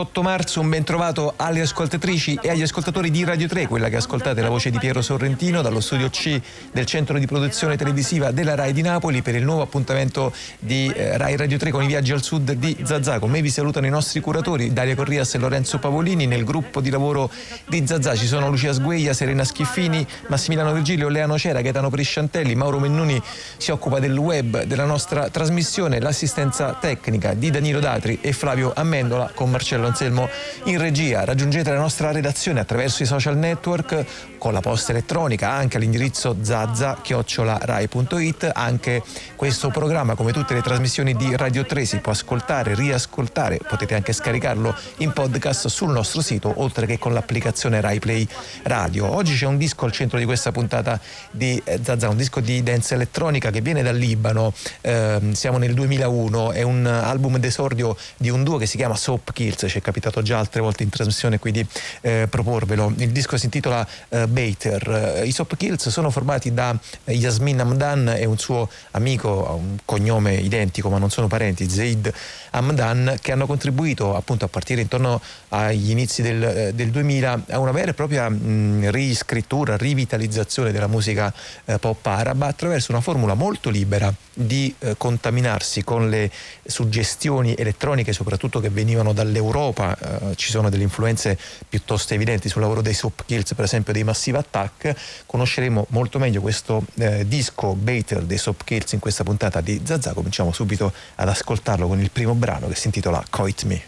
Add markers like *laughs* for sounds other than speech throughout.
28 marzo, un ben trovato alle ascoltatrici e agli ascoltatori di Radio 3, quella che ascoltate la voce di Piero Sorrentino dallo studio C del centro di produzione televisiva della RAI di Napoli per il nuovo appuntamento di eh, RAI Radio 3 con i viaggi al sud di Zazà. Con me vi salutano i nostri curatori Daria Corrias e Lorenzo Pavolini. Nel gruppo di lavoro di Zazà ci sono Lucia Sgueglia, Serena Schiffini, Massimiliano Virgilio, Leano Cera, Gaetano Prisciantelli, Mauro Mennuni si occupa del web della nostra trasmissione, l'assistenza tecnica di Danilo Datri e Flavio Amendola con Marcello Anselmo in regia. Raggiungete la nostra redazione attraverso i social network con la posta elettronica anche all'indirizzo zazza-rai.it. Anche questo programma, come tutte le trasmissioni di Radio 3, si può ascoltare, riascoltare, potete anche scaricarlo in podcast sul nostro sito, oltre che con l'applicazione Rai Play Radio. Oggi c'è un disco al centro di questa puntata di eh, Zazza, un disco di dance elettronica che viene dal Libano. Eh, siamo nel 2001, è un album d'esordio di un duo che si chiama Soap Kills, ci è capitato già altre volte in trasmissione qui di eh, proporvelo. Il disco si intitola eh, Bater. I Soap Kills sono formati da Yasmin Hamdan e un suo amico, un cognome identico ma non sono parenti, Zaid Hamdan, che hanno contribuito appunto a partire intorno agli inizi del, eh, del 2000 a una vera e propria mh, riscrittura, rivitalizzazione della musica eh, pop araba attraverso una formula molto libera di eh, contaminarsi con le suggestioni elettroniche soprattutto che venivano dall'Europa, eh, ci sono delle influenze piuttosto evidenti sul lavoro dei Soap Kills per esempio dei Massive Attack, conosceremo molto meglio questo eh, disco Bater dei Soap Kills in questa puntata di Zazà, cominciamo subito ad ascoltarlo con il primo brano che si intitola Coit Me.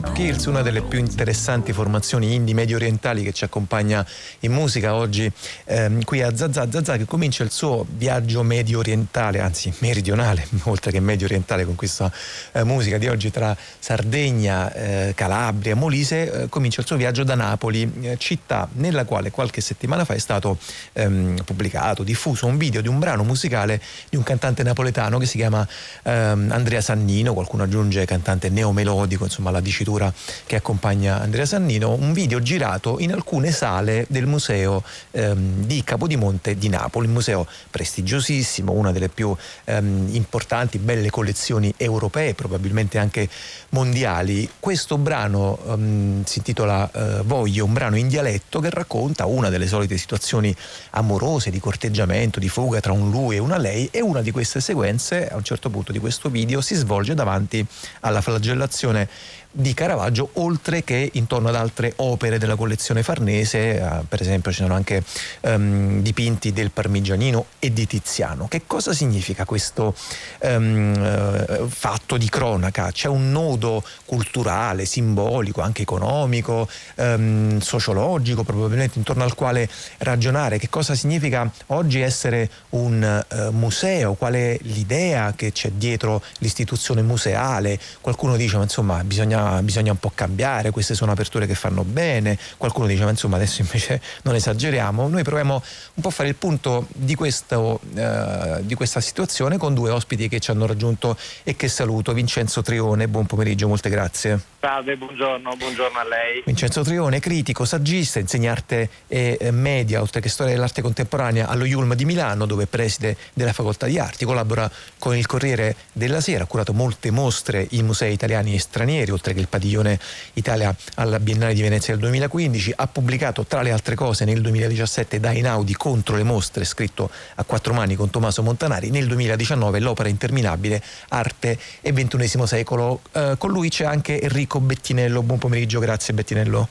Soap Kills, una delle più interessanti formazioni indie medio orientali che ci accompagna in musica. Oggi ehm, qui a Zazà. Zazà che comincia il suo viaggio medio orientale, anzi meridionale, *laughs* oltre che medio orientale con questa eh, musica di oggi tra Sardegna, eh, Calabria, Molise, eh, comincia il suo viaggio da Napoli, eh, città nella quale qualche settimana fa è stato ehm, pubblicato, diffuso un video di un brano musicale di un cantante napoletano che si chiama ehm, Andrea Sannino, qualcuno aggiunge cantante neomelodico, insomma la dicitura che accompagna Andrea Sannino, un video girato in alcune sale del museo ehm, di Capodimonte di Napoli, un museo prestigiosissimo, una delle più ehm, importanti, belle collezioni europee, probabilmente anche mondiali. Questo brano ehm, si intitola eh, Voglio, un brano in dialetto che racconta una delle solite situazioni amorose, di corteggiamento, di fuga tra un lui e una lei e una di queste sequenze, a un certo punto di questo video, si svolge davanti alla flagellazione di Caravaggio, oltre che intorno ad altre opere della collezione farnese, eh, per esempio ci sono anche um, dipinti del Parmigianino e di Tiziano. Che cosa significa questo um, fatto di cronaca? C'è un nodo culturale, simbolico, anche economico, um, sociologico, probabilmente intorno al quale ragionare. Che cosa significa oggi essere un uh, museo? Qual è l'idea che c'è dietro l'istituzione museale? Qualcuno dice, ma insomma, bisogna bisogna, un po' cambiare, queste sono aperture che fanno bene, qualcuno dice ma insomma adesso invece *laughs* non esageriamo, noi proviamo un po' a fare il punto di, questo, eh, di questa situazione con due ospiti che ci hanno raggiunto e che saluto, Vincenzo Trione, buon pomeriggio, molte grazie. Salve, buongiorno, buongiorno a lei. Vincenzo Trione, critico, saggista, insegnante e media, oltre che storia dell'arte contemporanea allo IULM di Milano, dove è preside della facoltà di arti, collabora con il Corriere della Sera, ha curato molte mostre in musei italiani e stranieri, oltre che il padiglione Italia alla Biennale di Venezia del 2015, ha pubblicato tra le altre cose nel 2017 Da Inaudi contro le mostre, scritto a quattro mani con Tommaso Montanari, nel 2019 l'opera interminabile Arte e XXI secolo. Eh, con lui c'è anche Enrico Enrico Bettinello. Buon pomeriggio, grazie Bettinello.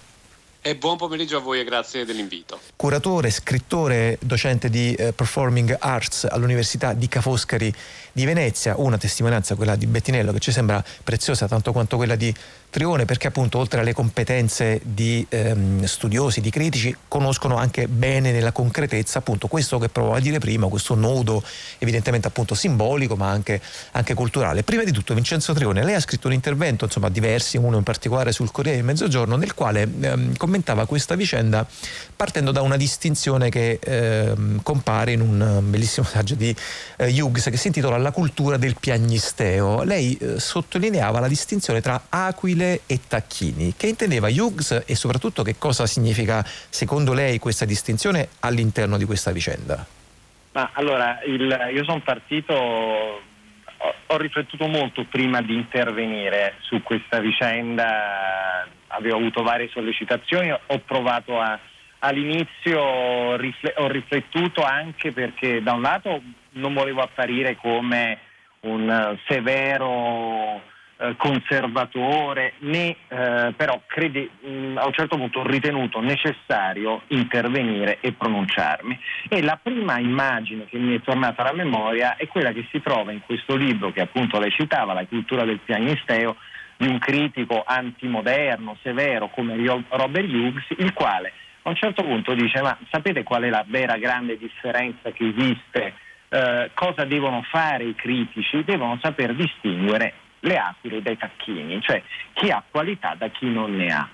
E buon pomeriggio a voi e grazie dell'invito. Curatore, scrittore, docente di eh, Performing Arts all'Università di Ca' Foscari di Venezia, una testimonianza, quella di Bettinello, che ci sembra preziosa tanto quanto quella di Trione perché appunto oltre alle competenze di ehm, studiosi, di critici, conoscono anche bene nella concretezza appunto questo che provavo a dire prima, questo nodo evidentemente appunto simbolico ma anche, anche culturale. Prima di tutto Vincenzo Trione, lei ha scritto un intervento, insomma diversi, uno in particolare sul Corriere del Mezzogiorno, nel quale ehm, commentava questa vicenda partendo da una distinzione che ehm, compare in un bellissimo saggio di eh, Hughes che si intitola La cultura del piagnisteo. Lei eh, sottolineava la distinzione tra aquile Achille e Tacchini. Che intendeva Hughes e soprattutto che cosa significa secondo lei questa distinzione all'interno di questa vicenda? Ma allora, il, io sono partito, ho, ho, riflettuto molto prima di intervenire su questa vicenda, avevo avuto varie sollecitazioni, ho provato a, all'inizio, ho riflettuto anche perché da un lato non volevo apparire come un severo eh, conservatore, né eh, però crede, mh, mm, a un certo punto ho ritenuto necessario intervenire e pronunciarmi. E la prima immagine che mi è tornata alla memoria è quella che si trova in questo libro che appunto lei citava, La cultura del pianisteo, di un critico antimoderno, severo come Robert Hughes, il quale a un certo punto dice ma sapete qual è la vera grande differenza che esiste? Eh, cosa devono fare i critici? Devono saper distinguere le aquile dai tacchini, cioè chi ha qualità da chi non ne ha.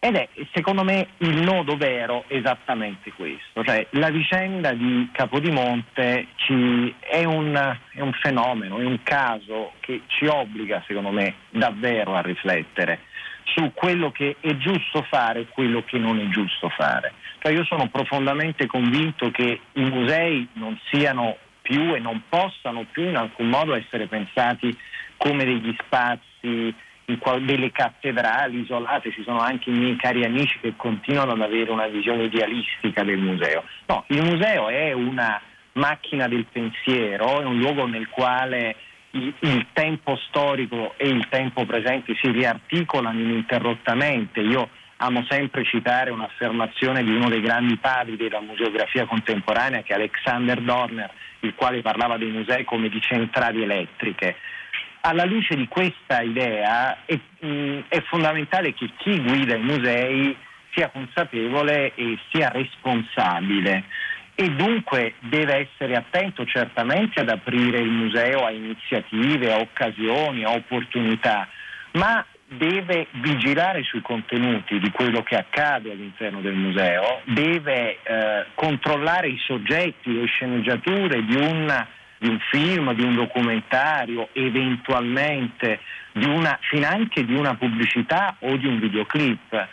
Ed è secondo me il nodo vero esattamente questo, cioè la vicenda di Capodimonte ci, è, un, è un fenomeno, è un caso che ci obbliga secondo me davvero a riflettere su quello che è giusto fare e quello che non è giusto fare. Cioè io sono profondamente convinto che i musei non siano più e non possano più in alcun modo essere pensati come degli spazi, delle cattedrali isolate, ci sono anche i miei cari amici che continuano ad avere una visione idealistica del museo. No, il museo è una macchina del pensiero, è un luogo nel quale il, il tempo storico e il tempo presente si riarticolano ininterrottamente. Io amo sempre citare un'affermazione di uno dei grandi padri della museografia contemporanea, che è Alexander Dorner, il quale parlava dei musei come di centrali elettriche alla luce di questa idea è, mh, è, fondamentale che chi guida i musei sia consapevole e sia responsabile. E dunque deve essere attento certamente ad aprire il museo a iniziative, a occasioni, a opportunità, ma deve vigilare sui contenuti di quello che accade all'interno del museo, deve eh, controllare i soggetti, le sceneggiature di un di un film, di un documentario, eventualmente di una, finanche di una pubblicità o di un videoclip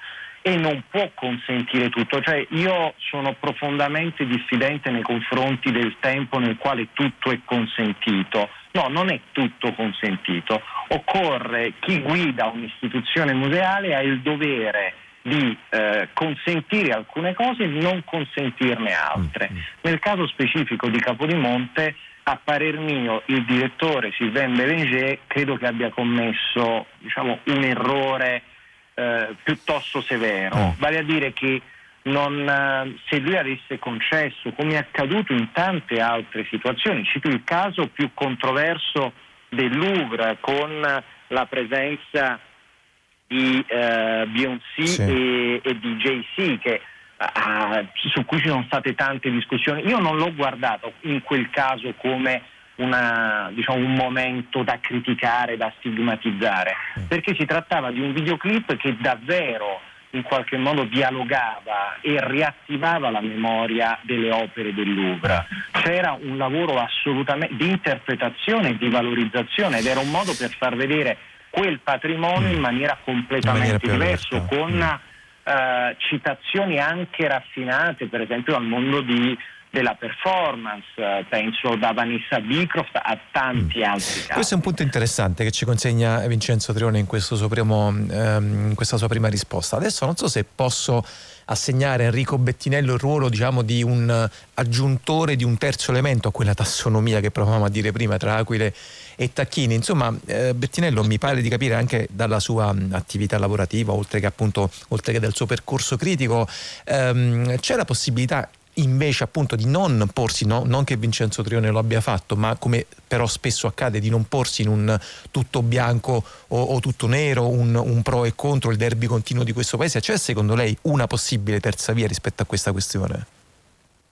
e non può consentire tutto. Cioè, io sono profondamente diffidente nei confronti del tempo nel quale tutto è consentito. No, non è tutto consentito. Occorre chi guida un'istituzione museale ha il dovere di eh, consentire alcune cose e non consentirne altre. Mm, mm. Nel caso specifico di Capodimonte, a parer mio, il direttore Sylvain Bélanger credo che abbia commesso diciamo, un errore eh, piuttosto severo, oh. vale a dire che non, eh, se lui avesse concesso, come è accaduto in tante altre situazioni, cito il caso più controverso del Louvre con la presenza di eh, Beyoncé sì. e, e, di Jay-Z che, uh, su cui ci sono state tante discussioni. Io non l'ho guardato in quel caso come una, diciamo, un momento da criticare, da stigmatizzare, perché si trattava di un videoclip che davvero in qualche modo dialogava e riattivava la memoria delle opere del Louvre. C'era un lavoro assolutamente di interpretazione e di valorizzazione ed era un modo per far vedere quel patrimonio in maniera completamente diversa, con mm. Eh, citazioni anche raffinate, per esempio al mondo di della performance, eh, penso da Vanessa Bicroft a tanti mm. altri casi. Questo è un punto interessante che ci consegna Vincenzo Trione in, primo, ehm, in questa sua prima risposta. Adesso non so se posso assegnare a Enrico Bettinello il ruolo diciamo, di un aggiuntore di un terzo elemento a quella tassonomia che provavamo a dire prima tra aquile e tacchini. Insomma, eh, Bettinello mi pare di capire anche dalla sua attività lavorativa, oltre che appunto oltre che dal suo percorso critico, ehm, c'è la possibilità invece appunto di non porsi, no? non che Vincenzo Trione lo abbia fatto, ma come però spesso accade di non porsi in un tutto bianco o, o tutto nero, un, un, pro e contro, il derby continuo di questo paese, c'è secondo lei una possibile terza via rispetto a questa questione?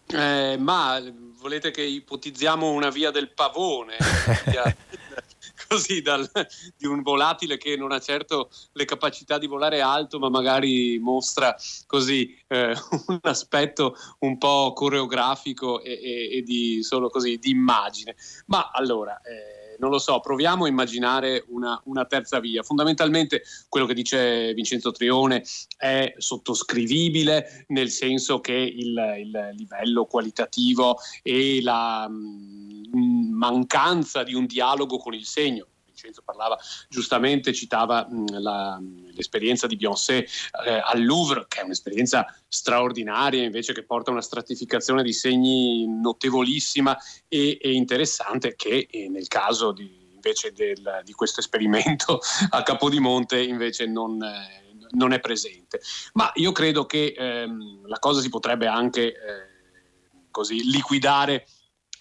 Eh, ma volete che ipotizziamo una via del pavone? *laughs* così dal, di un volatile che non ha certo le capacità di volare alto, ma magari mostra così eh, un aspetto un po' coreografico e, e, e di solo così di immagine. Ma allora. Eh, non lo so, proviamo a immaginare una, una, terza via. Fondamentalmente quello che dice Vincenzo Trione è sottoscrivibile nel senso che il, il livello qualitativo e la mh, mm, mancanza di un dialogo con il segno Vincenzo parlava giustamente, citava mh, la, l'esperienza di Beyoncé eh, al Louvre, che è un'esperienza straordinaria, invece che porta a una stratificazione di segni notevolissima e, e interessante, che eh, nel caso di, invece del, di questo esperimento *laughs* a Capodimonte invece non... Eh, non è presente. Ma io credo che ehm, la cosa si potrebbe anche eh, così liquidare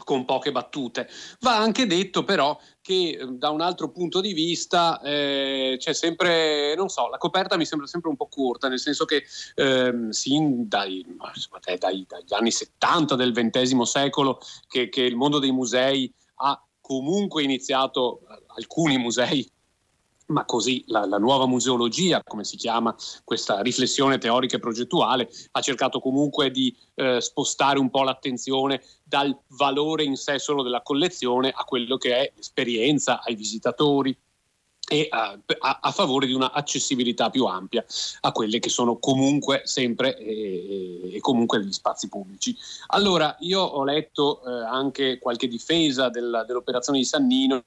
con poche battute. Va anche detto però che eh, da un altro punto di vista eh, c'è sempre, non so, la coperta mi sembra sempre un po' corta, nel senso che ehm, sin dai, dai, dagli anni 70 del XX secolo che, che il mondo dei musei ha comunque iniziato, eh, alcuni musei ma così la, la, nuova museologia, come si chiama questa riflessione teorica e progettuale, ha cercato comunque di eh, spostare un po' l'attenzione dal valore in sé solo della collezione a quello che è l'esperienza ai visitatori e a, a, a favore di una accessibilità più ampia a quelle che sono comunque sempre e, e comunque gli spazi pubblici. Allora, io ho letto eh, anche qualche difesa del, dell'operazione di Sannino no?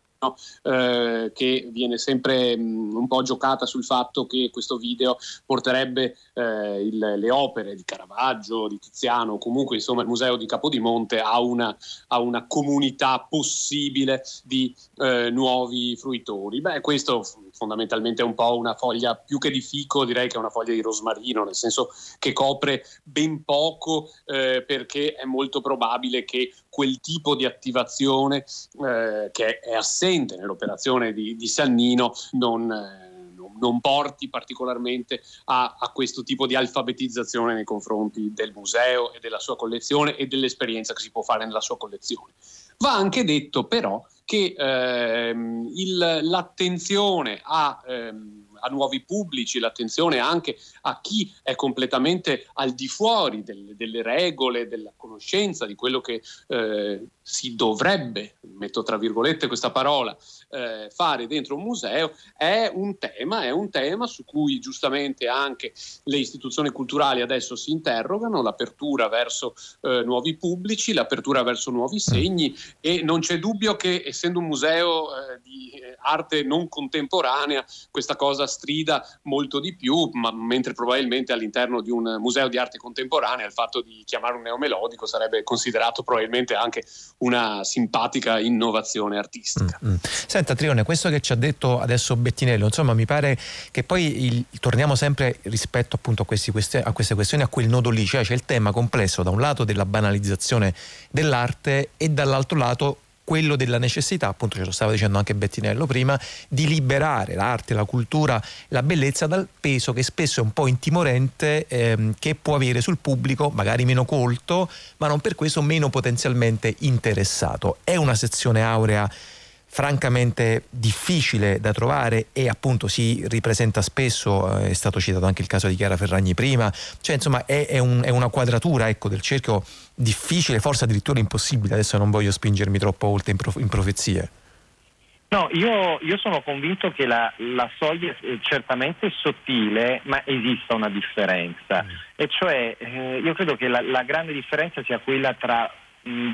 Eh, che viene sempre mh, mm, un po' giocata sul fatto che questo video porterebbe eh, il, le opere di Caravaggio, di Tiziano, comunque insomma il museo di Capodimonte a una, a una comunità possibile di eh, nuovi fruitori. Beh, questo fondamentalmente è un po' una foglia più che di fico, direi che è una foglia di rosmarino, nel senso che copre ben poco eh, perché è molto probabile che quel tipo di attivazione eh, che è assente nell'operazione di, di Sannino non... Eh, non porti particolarmente a, a, questo tipo di alfabetizzazione nei confronti del museo e della sua collezione e dell'esperienza che si può fare nella sua collezione. Va anche detto però che ehm, il, l'attenzione a ehm, a nuovi pubblici, l'attenzione anche a chi è completamente al di fuori delle, delle regole, della conoscenza di quello che eh, si dovrebbe, metto tra virgolette questa parola, eh, fare dentro un museo, è un tema, è un tema su cui giustamente anche le istituzioni culturali adesso si interrogano, l'apertura verso eh, nuovi pubblici, l'apertura verso nuovi segni e non c'è dubbio che essendo un museo eh, di eh, arte non contemporanea questa cosa strida molto di più, ma mentre probabilmente all'interno di un museo di arte contemporanea il fatto di chiamare un neomelodico sarebbe considerato probabilmente anche una simpatica innovazione artistica. Mm-hmm. Senta Trione, questo che ci ha detto adesso Bettinello, insomma mi pare che poi il, torniamo sempre rispetto appunto a, questi, queste, a queste questioni, a quel nodo lì, cioè c'è il tema complesso da un lato della banalizzazione dell'arte e dall'altro lato quello della necessità, appunto ce lo stava dicendo anche Bettinello prima, di liberare l'arte, la cultura, la bellezza dal peso che spesso è un po' intimorente ehm, che può avere sul pubblico, magari meno colto, ma non per questo meno potenzialmente interessato. È una sezione aurea francamente difficile da trovare e appunto si ripresenta spesso, eh, è stato citato anche il caso di Chiara Ferragni prima, cioè insomma è, è, un, è una quadratura ecco, del cerchio difficile, forse addirittura impossibile, adesso non voglio spingermi troppo oltre in, prof, in profezie. No, io, io, sono convinto che la, la soglia è certamente sottile, ma esista una differenza. Mm. E cioè, eh, io credo che la, la grande differenza sia quella tra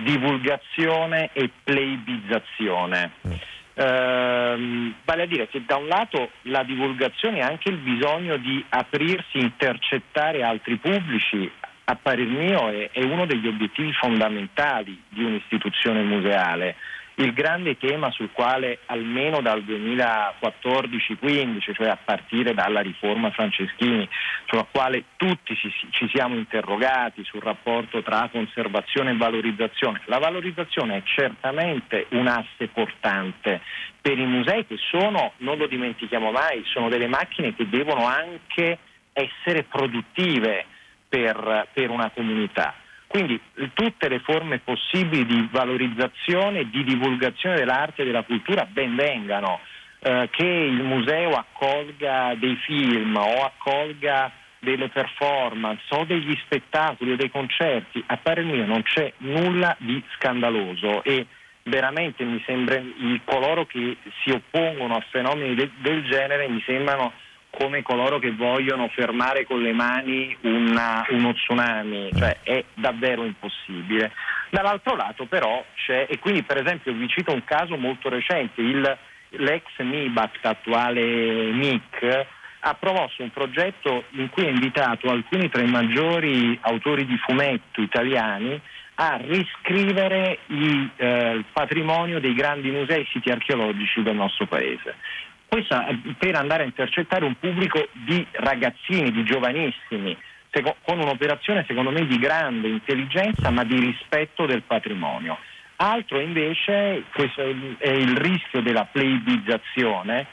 divulgazione e pleibizzazione. Mm. Eh, vale a dire che da un lato la divulgazione ha anche il bisogno di aprirsi, intercettare altri pubblici, a parer mio è, è uno degli obiettivi fondamentali di un'istituzione museale il grande tema sul quale almeno dal 2014-15, cioè a partire dalla riforma Franceschini, sulla quale tutti ci, siamo interrogati sul rapporto tra conservazione e valorizzazione. La valorizzazione è certamente un asse portante per i musei che sono, non lo dimentichiamo mai, sono delle macchine che devono anche essere produttive per, per una comunità. Quindi tutte le forme possibili di valorizzazione di divulgazione dell'arte e della cultura ben vengano. Eh, che il museo accolga dei film o accolga delle performance o degli spettacoli o dei concerti, a parer mio non c'è nulla di scandaloso e veramente mi sembra coloro che si oppongono a fenomeni de- del genere mi sembrano come coloro che vogliono fermare con le mani una, uno tsunami, cioè è davvero impossibile. Dall'altro lato però c'è, e quindi per esempio vi cito un caso molto recente, il, l'ex MIBACT, attuale MIC, ha promosso un progetto in cui ha invitato alcuni tra i maggiori autori di fumetto italiani a riscrivere il, eh, il patrimonio dei grandi musei e siti archeologici del nostro paese. Questo per andare a intercettare un pubblico di ragazzini, di giovanissimi, con un'operazione secondo me di grande intelligenza ma di rispetto del patrimonio. Altro invece è il rischio della pleibizzazione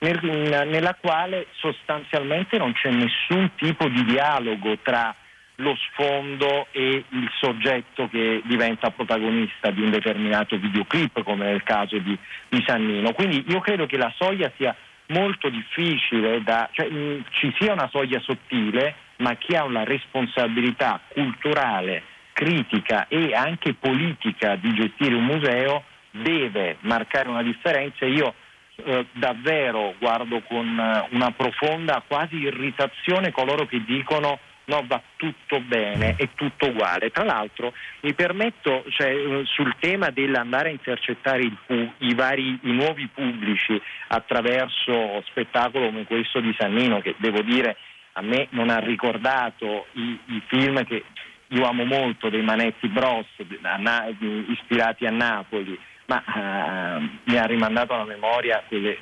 nella quale sostanzialmente non c'è nessun tipo di dialogo tra lo sfondo e il soggetto che diventa protagonista di un determinato videoclip, come nel caso di, di Sannino. Quindi io credo che la soglia sia molto difficile, da, cioè mh, ci sia una soglia sottile, ma chi ha una responsabilità culturale, critica e anche politica di gestire un museo deve marcare una differenza. Io eh, davvero guardo con eh, una profonda quasi irritazione coloro che dicono no, va tutto bene, è tutto uguale. Tra l'altro mi permetto, cioè, eh, sul tema dell'andare a intercettare il, i, vari, i nuovi pubblici attraverso spettacolo come questo di Sannino, che devo dire a me non ha ricordato i, i film che io amo molto dei Manetti Bros, ispirati a Napoli, ma uh, mi ha rimandato alla memoria quelle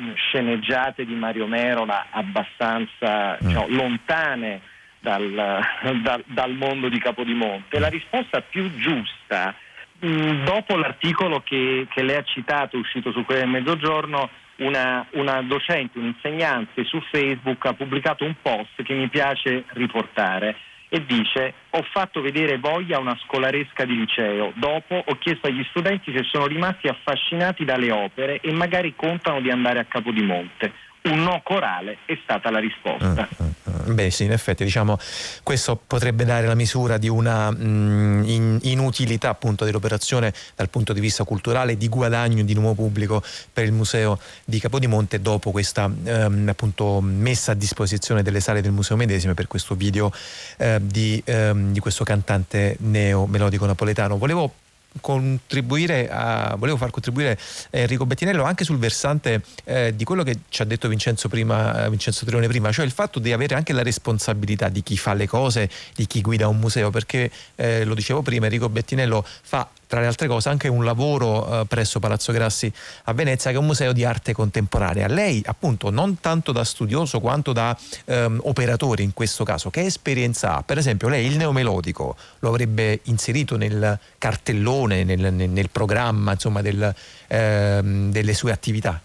mm, sceneggiate di Mario Merola abbastanza mm. diciamo, lontane dal, dal, dal mondo di Capodimonte. La risposta più giusta, mh, mm, dopo l'articolo che, che, lei ha citato, uscito su Quelle del Mezzogiorno, una, una docente, un insegnante su Facebook ha pubblicato un post che mi piace riportare e dice ho fatto vedere voglia a una scolaresca di liceo, dopo ho chiesto agli studenti se sono rimasti affascinati dalle opere e magari contano di andare a Capodimonte un no corale è stata la risposta. Mm, mm, mm. Beh sì, in effetti diciamo, questo potrebbe dare la misura di una mh, in, inutilità appunto dell'operazione dal punto di vista culturale, di guadagno di nuovo pubblico per il museo di Capodimonte dopo questa ehm, appunto messa a disposizione delle sale del museo medesimo per questo video eh, di, ehm, di questo cantante neo-melodico napoletano. Volevo contribuire a, volevo far contribuire eh, Enrico Bettinello anche sul versante eh, di quello che ci ha detto Vincenzo, prima, Vincenzo Trione prima, cioè il fatto di avere anche la responsabilità di chi fa le cose, di chi guida un museo, perché eh, lo dicevo prima, Enrico Bettinello fa tra le altre cose anche un lavoro eh, presso Palazzo Grassi a Venezia che è un museo di arte contemporanea. Lei appunto non tanto da studioso quanto da ehm, operatore in questo caso, che esperienza ha? Per esempio lei il neomelodico lo avrebbe inserito nel cartellone, nel, nel, nel programma insomma, del, ehm, delle sue attività?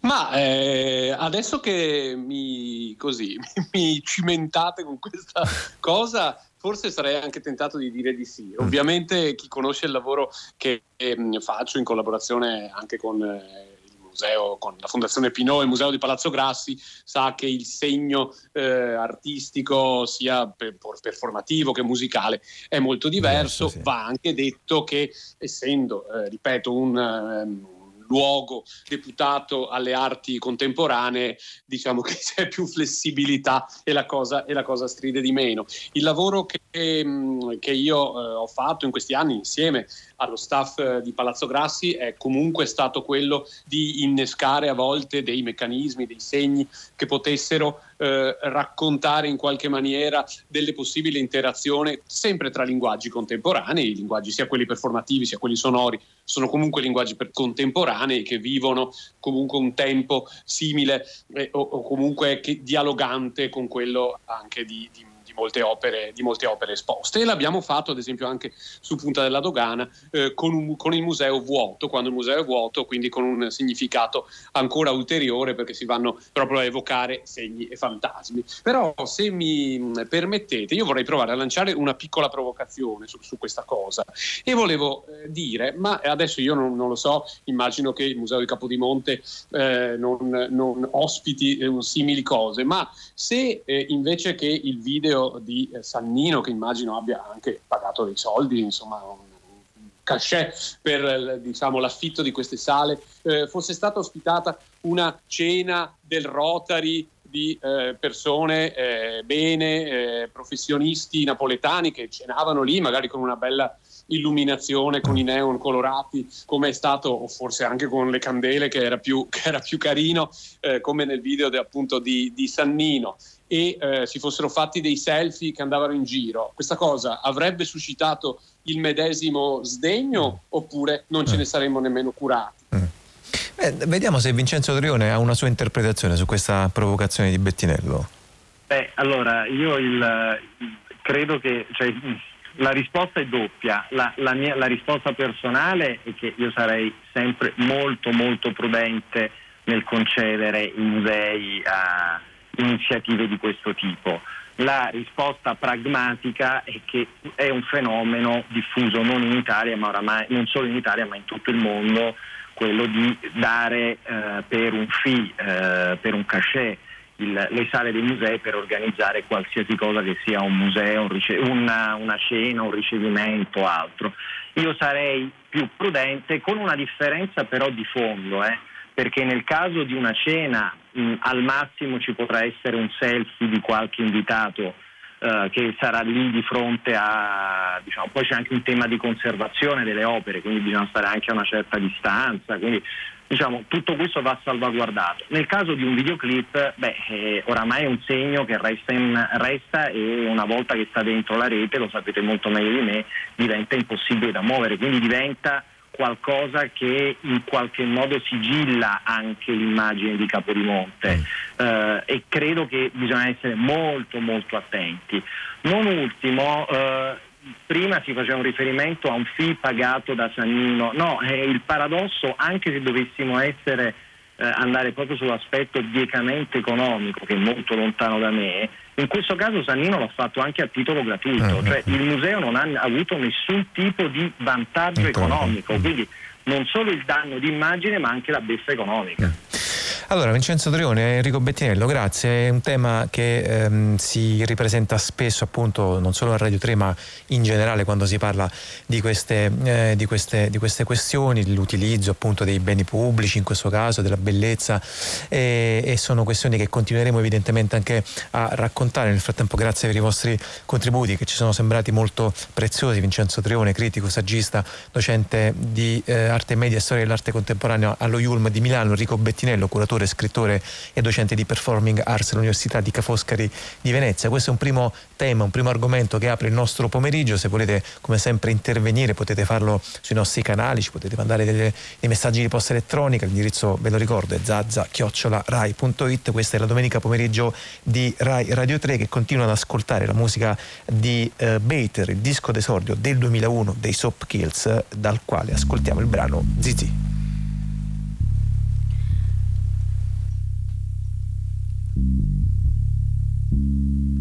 Ma eh, adesso che mi, così, *laughs* mi cimentate con questa cosa, forse sarei anche tentato di dire di sì. Ovviamente chi conosce il lavoro che eh, faccio in collaborazione anche con eh, il museo, con la Fondazione Pinot e il Museo di Palazzo Grassi, sa che il segno eh, artistico, sia per, performativo che musicale, è molto diverso. Diverso, sì. Va anche detto che, essendo, eh, ripeto, un ehm, luogo deputato alle arti contemporanee, diciamo che *laughs* c'è più flessibilità e la cosa, e la cosa stride di meno. Il lavoro che, che io eh, ho fatto in questi anni insieme allo staff eh, di Palazzo Grassi è comunque stato quello di innescare a volte dei meccanismi, dei segni che potessero eh, raccontare in qualche maniera delle possibili interazioni sempre tra linguaggi contemporanei, linguaggi sia quelli performativi sia quelli sonori, sono comunque linguaggi contemporanei che vivono comunque un tempo simile eh, o, o, comunque che, dialogante con quello anche di, di molte opere, di molte opere esposte. E l'abbiamo fatto, ad esempio, anche su Punta della Dogana eh, con, un, con, il museo vuoto, quando il museo è vuoto, quindi con un significato ancora ulteriore perché si vanno proprio a evocare segni e fantasmi. Però, se mi permettete, io vorrei provare a lanciare una piccola provocazione su, su questa cosa e volevo eh, dire, ma adesso io non, non, lo so, immagino che il Museo di Capodimonte eh, non, non, ospiti eh, simili cose, ma se eh, invece che il video di eh, Sannino, che immagino abbia anche pagato dei soldi, insomma, un, cachet per eh, diciamo, l'affitto di queste sale, eh, fosse stata ospitata una cena del Rotary di eh, persone eh, bene, eh, professionisti napoletani che cenavano lì, magari con una bella illuminazione, con i neon colorati, come è stato, o forse anche con le candele, che era più, *laughs* che era più carino, come nel video de, appunto di, di Sannino e eh, si fossero fatti dei selfie che andavano in giro, questa cosa avrebbe suscitato il medesimo sdegno oppure non ce ne mm. saremmo nemmeno curati? Mm. Eh, vediamo se Vincenzo Trione ha una sua interpretazione su questa provocazione di Bettinello. Beh, allora io il, credo che cioè, la risposta è doppia. La, la, mia, la risposta personale è che io sarei sempre molto molto prudente nel concedere i musei a iniziative di questo tipo. La risposta pragmatica è che è un fenomeno diffuso non in Italia, ma oramai non solo in Italia, ma in tutto il mondo, quello di dare eh, per un fee, eh, per un cachet, il, le sale dei musei per organizzare qualsiasi cosa che sia un museo, un rice- una, una, cena, un ricevimento o altro. Io sarei più prudente con una differenza però di fondo. Eh perché nel caso di una cena mh, al massimo ci potrà essere un selfie di qualche invitato eh, che sarà lì di fronte a... Diciamo, poi c'è anche un tema di conservazione delle opere, quindi bisogna stare anche a una certa distanza, quindi diciamo, tutto questo va salvaguardato. Nel caso di un videoclip, beh, eh, oramai è un segno che resta, in, resta, e una volta che sta dentro la rete, lo sapete molto meglio di me, diventa impossibile da muovere, quindi diventa qualcosa che in qualche modo sigilla anche l'immagine di Capodimonte mm. eh, e credo che bisogna essere molto molto attenti. Non ultimo, eh, prima si faceva un riferimento a un fee pagato da Sannino, no, è il paradosso anche se dovessimo essere eh, andare proprio sull'aspetto biecamente economico che è molto lontano da me, in questo caso Sannino l'ha fatto anche a titolo gratuito, uh-huh. cioè il museo non ha avuto nessun tipo di vantaggio economico, quindi non solo il danno di immagine ma anche la beffa economica. Allora, Vincenzo Trione, Enrico Bettinello, grazie. È un tema che ehm, si ripresenta spesso appunto non solo a Radio 3 ma in generale quando si parla di queste, eh, di queste, di queste questioni, l'utilizzo appunto dei beni pubblici in questo caso, della bellezza e, e, sono questioni che continueremo evidentemente anche a raccontare. Nel frattempo grazie per i vostri contributi che ci sono sembrati molto preziosi. Vincenzo Trione, critico, saggista, docente di eh, arte media e storia dell'arte contemporanea allo IULM di Milano, Enrico Bettinello, curatore autore, scrittore e docente di performing arts all'Università di Ca' Foscari di Venezia. Questo è un primo tema, un primo argomento che apre il nostro pomeriggio. Se volete, come sempre, intervenire potete farlo sui nostri canali, ci potete mandare delle, dei messaggi di posta elettronica. L'indirizzo, ve lo ricordo, è zazza-rai.it. Questa è la domenica pomeriggio di Rai Radio 3 che continua ad ascoltare la musica di uh, Bater, il disco d'esordio del 2001 dei Soap Kills, dal quale ascoltiamo il brano Zizi. thank you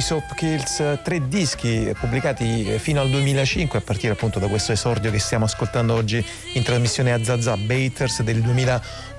i Soap Kills, tre dischi pubblicati fino al 2005 a partire appunto da questo esordio che stiamo ascoltando oggi in trasmissione a Zaza Baiters del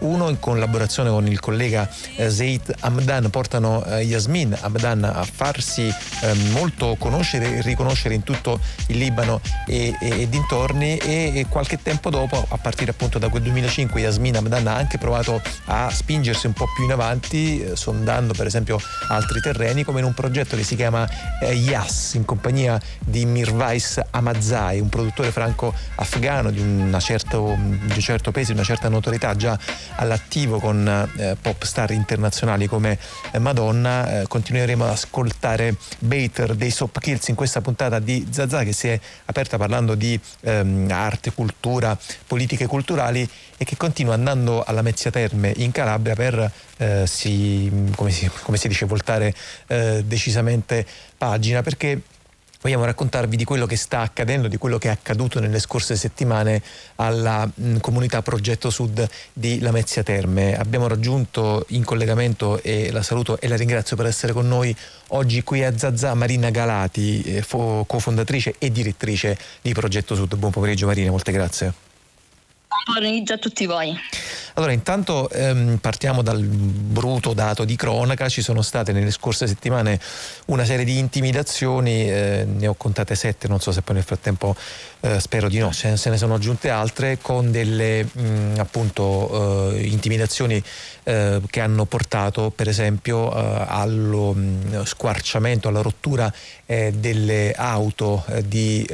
2001 in collaborazione con il collega eh, Zaid Amdan portano eh, Yasmin Amdan a farsi eh, molto conoscere e riconoscere in tutto il Libano e, e, e dintorni. E, e, qualche tempo dopo a partire appunto da quel 2005 Yasmin Amdan ha anche provato a spingersi un po' più in avanti eh, sondando per esempio altri terreni come in un progetto che si chiama eh, Yas in compagnia di Mirvais Amazai, un produttore franco-afgano di, certo, di un certo peso, di una certa notorietà già all'attivo con eh, pop star internazionali come eh, Madonna. Eh, continueremo ad ascoltare Bater dei Soap Kills in questa puntata di Zazà che si è aperta parlando di ehm, arte, cultura, politiche culturali e che continua andando alla Mezzia Terme in Calabria per eh, si, come, si, come si dice, voltare eh, decisamente pagina perché vogliamo raccontarvi di quello che sta accadendo, di quello che è accaduto nelle scorse settimane alla mh, comunità Progetto Sud di Lamezia Terme. Abbiamo raggiunto in collegamento e la saluto e la ringrazio per essere con noi oggi qui a Zazà Marina Galati, eh, fo- cofondatrice e direttrice di Progetto Sud. Buon pomeriggio Marina, molte grazie. Buon pomeriggio a tutti voi. Allora, intanto ehm, partiamo dal bruto dato di cronaca. Ci sono state nelle scorse settimane una serie di intimidazioni, eh, ne ho contate sette, non so se poi nel frattempo eh, spero di no, se, ne sono aggiunte altre, con delle mh, appunto eh, intimidazioni eh, che hanno portato per esempio eh, allo mh, squarciamento, alla rottura eh, delle auto di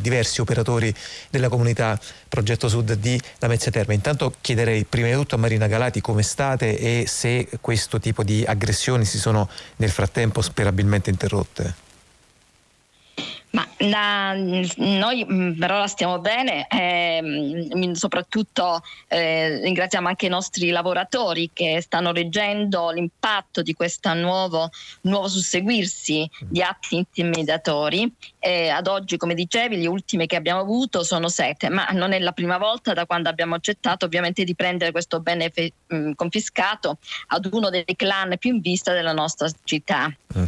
diversi operatori della comunità Progetto Sud di Lamezia Terme. Intanto chiederei prima di tutto a Marina Galati come state e se questo tipo di aggressioni si sono nel frattempo sperabilmente interrotte. Ma la, noi mm, per ora stiamo bene, eh, soprattutto eh, ringraziamo anche i nostri lavoratori che stanno reggendo l'impatto di questo nuovo, nuovo susseguirsi di atti intimidatori. Eh, ad oggi, come dicevi, le ultime che abbiamo avuto sono sette, ma non è la prima volta da quando abbiamo accettato ovviamente di prendere questo bene fe- mh, mm, confiscato ad uno dei clan più in vista della nostra città. Mm.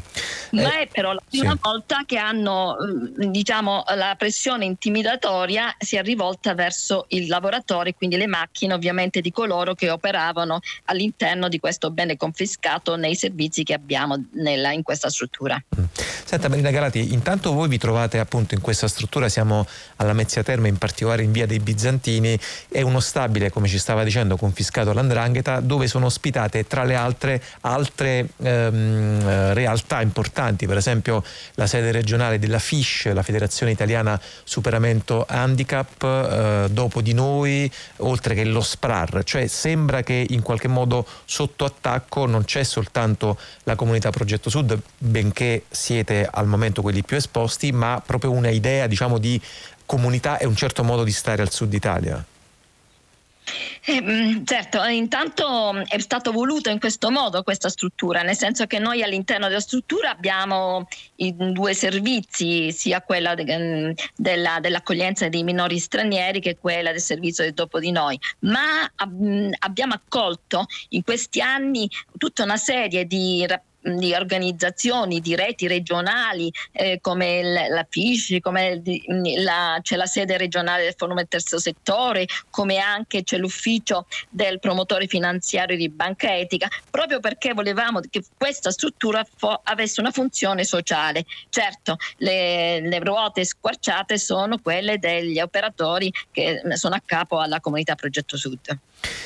Ma è però la prima sì. volta che hanno diciamo, la pressione intimidatoria si è rivolta verso i lavoratori, quindi le macchine ovviamente di coloro che operavano all'interno di questo bene confiscato nei servizi che abbiamo nella, in questa struttura. Mm. Senta Marina Galati, intanto voi vi trovate appunto in questa struttura, siamo alla Mezzia Terme, in particolare in via dei Bizantini, è uno stabile, come ci stava dicendo, confiscato all'Andrangheta, dove sono ospitate tra le altre altre ehm, realtà importanti, per esempio la sede regionale della FISH, la Federazione Italiana Superamento Handicap, eh, dopo di noi, oltre che lo SPRAR, cioè sembra che in qualche modo sotto attacco non c'è soltanto la comunità Progetto Sud, benché siete al momento quelli più esposti, ma proprio una idea diciamo, di comunità e un certo modo di stare al sud Italia. Eh, certo, intanto è stato voluto in questo modo questa struttura, nel senso che noi all'interno della struttura abbiamo i due servizi, sia quella de, della, dell'accoglienza dei minori stranieri che quella del servizio del dopo di noi, ma ab, abbiamo accolto in questi anni tutta una serie di rappresentanti di organizzazioni, di reti regionali eh, come la FISC, come la, c'è la sede regionale del Forum del Terzo Settore, come anche c'è l'ufficio del promotore finanziario di Banca Etica, proprio perché volevamo che questa struttura fo- avesse una funzione sociale. Certo, le, le ruote squarciate sono quelle degli operatori che sono a capo alla comunità Progetto Sud.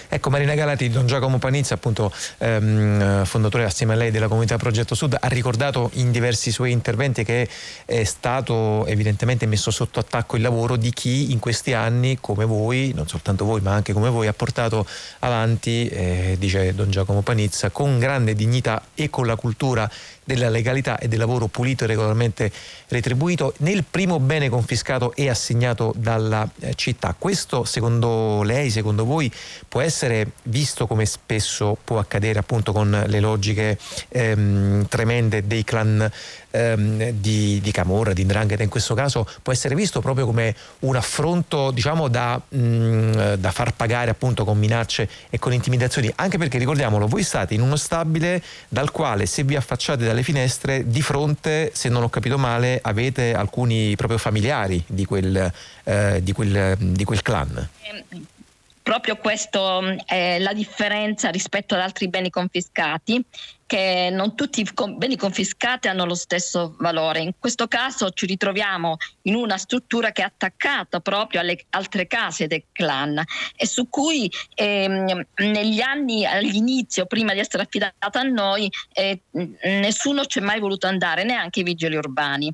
Ecco Marina Galati, Don Giacomo Panizza, appunto ehm, fondatore assieme a lei della comunità Progetto Sud, ha ricordato in diversi suoi interventi che è stato evidentemente messo sotto attacco il lavoro di chi in questi anni, come voi, non soltanto voi ma anche come voi, ha portato avanti, eh, dice Don Giacomo Panizza, con grande dignità e con la cultura della legalità e del lavoro pulito e regolarmente retribuito nel primo bene confiscato e assegnato dalla eh, città. Questo secondo lei, secondo voi, può essere visto come spesso può accadere appunto con le logiche ehm, tremende dei clan ehm, di, di Camorra, di Ndrangheta in questo caso, può essere visto proprio come un affronto diciamo da, mh, mm, da far pagare appunto con minacce e con intimidazioni, anche perché ricordiamolo, voi state in uno stabile dal quale se vi affacciate dalle finestre di fronte, se non ho capito male, avete alcuni proprio familiari di quel, eh, di quel, di quel clan. Eh, proprio questo mm, è la differenza rispetto ad altri beni confiscati che non tutti i beni confiscati hanno lo stesso valore. In questo caso ci ritroviamo in una struttura che è attaccata proprio alle altre case del clan e su cui ehm, negli anni all'inizio, prima di essere affidata a noi, eh, nessuno ci è mai voluto andare, neanche i vigili urbani.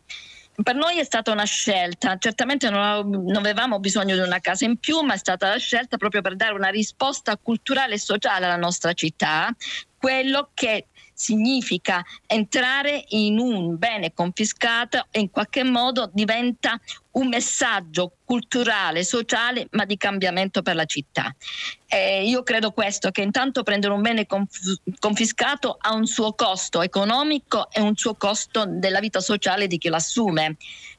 Per noi è stata una scelta, certamente non, avevamo bisogno di una casa in più, ma è stata la scelta proprio per dare una risposta culturale e sociale alla nostra città, quello che significa entrare in un bene confiscato e in qualche modo diventa un messaggio culturale, sociale, ma di cambiamento per la città. Eh, io credo questo, che intanto prendere un bene conf- confiscato ha un suo costo economico e un suo costo della vita sociale di chi l'assume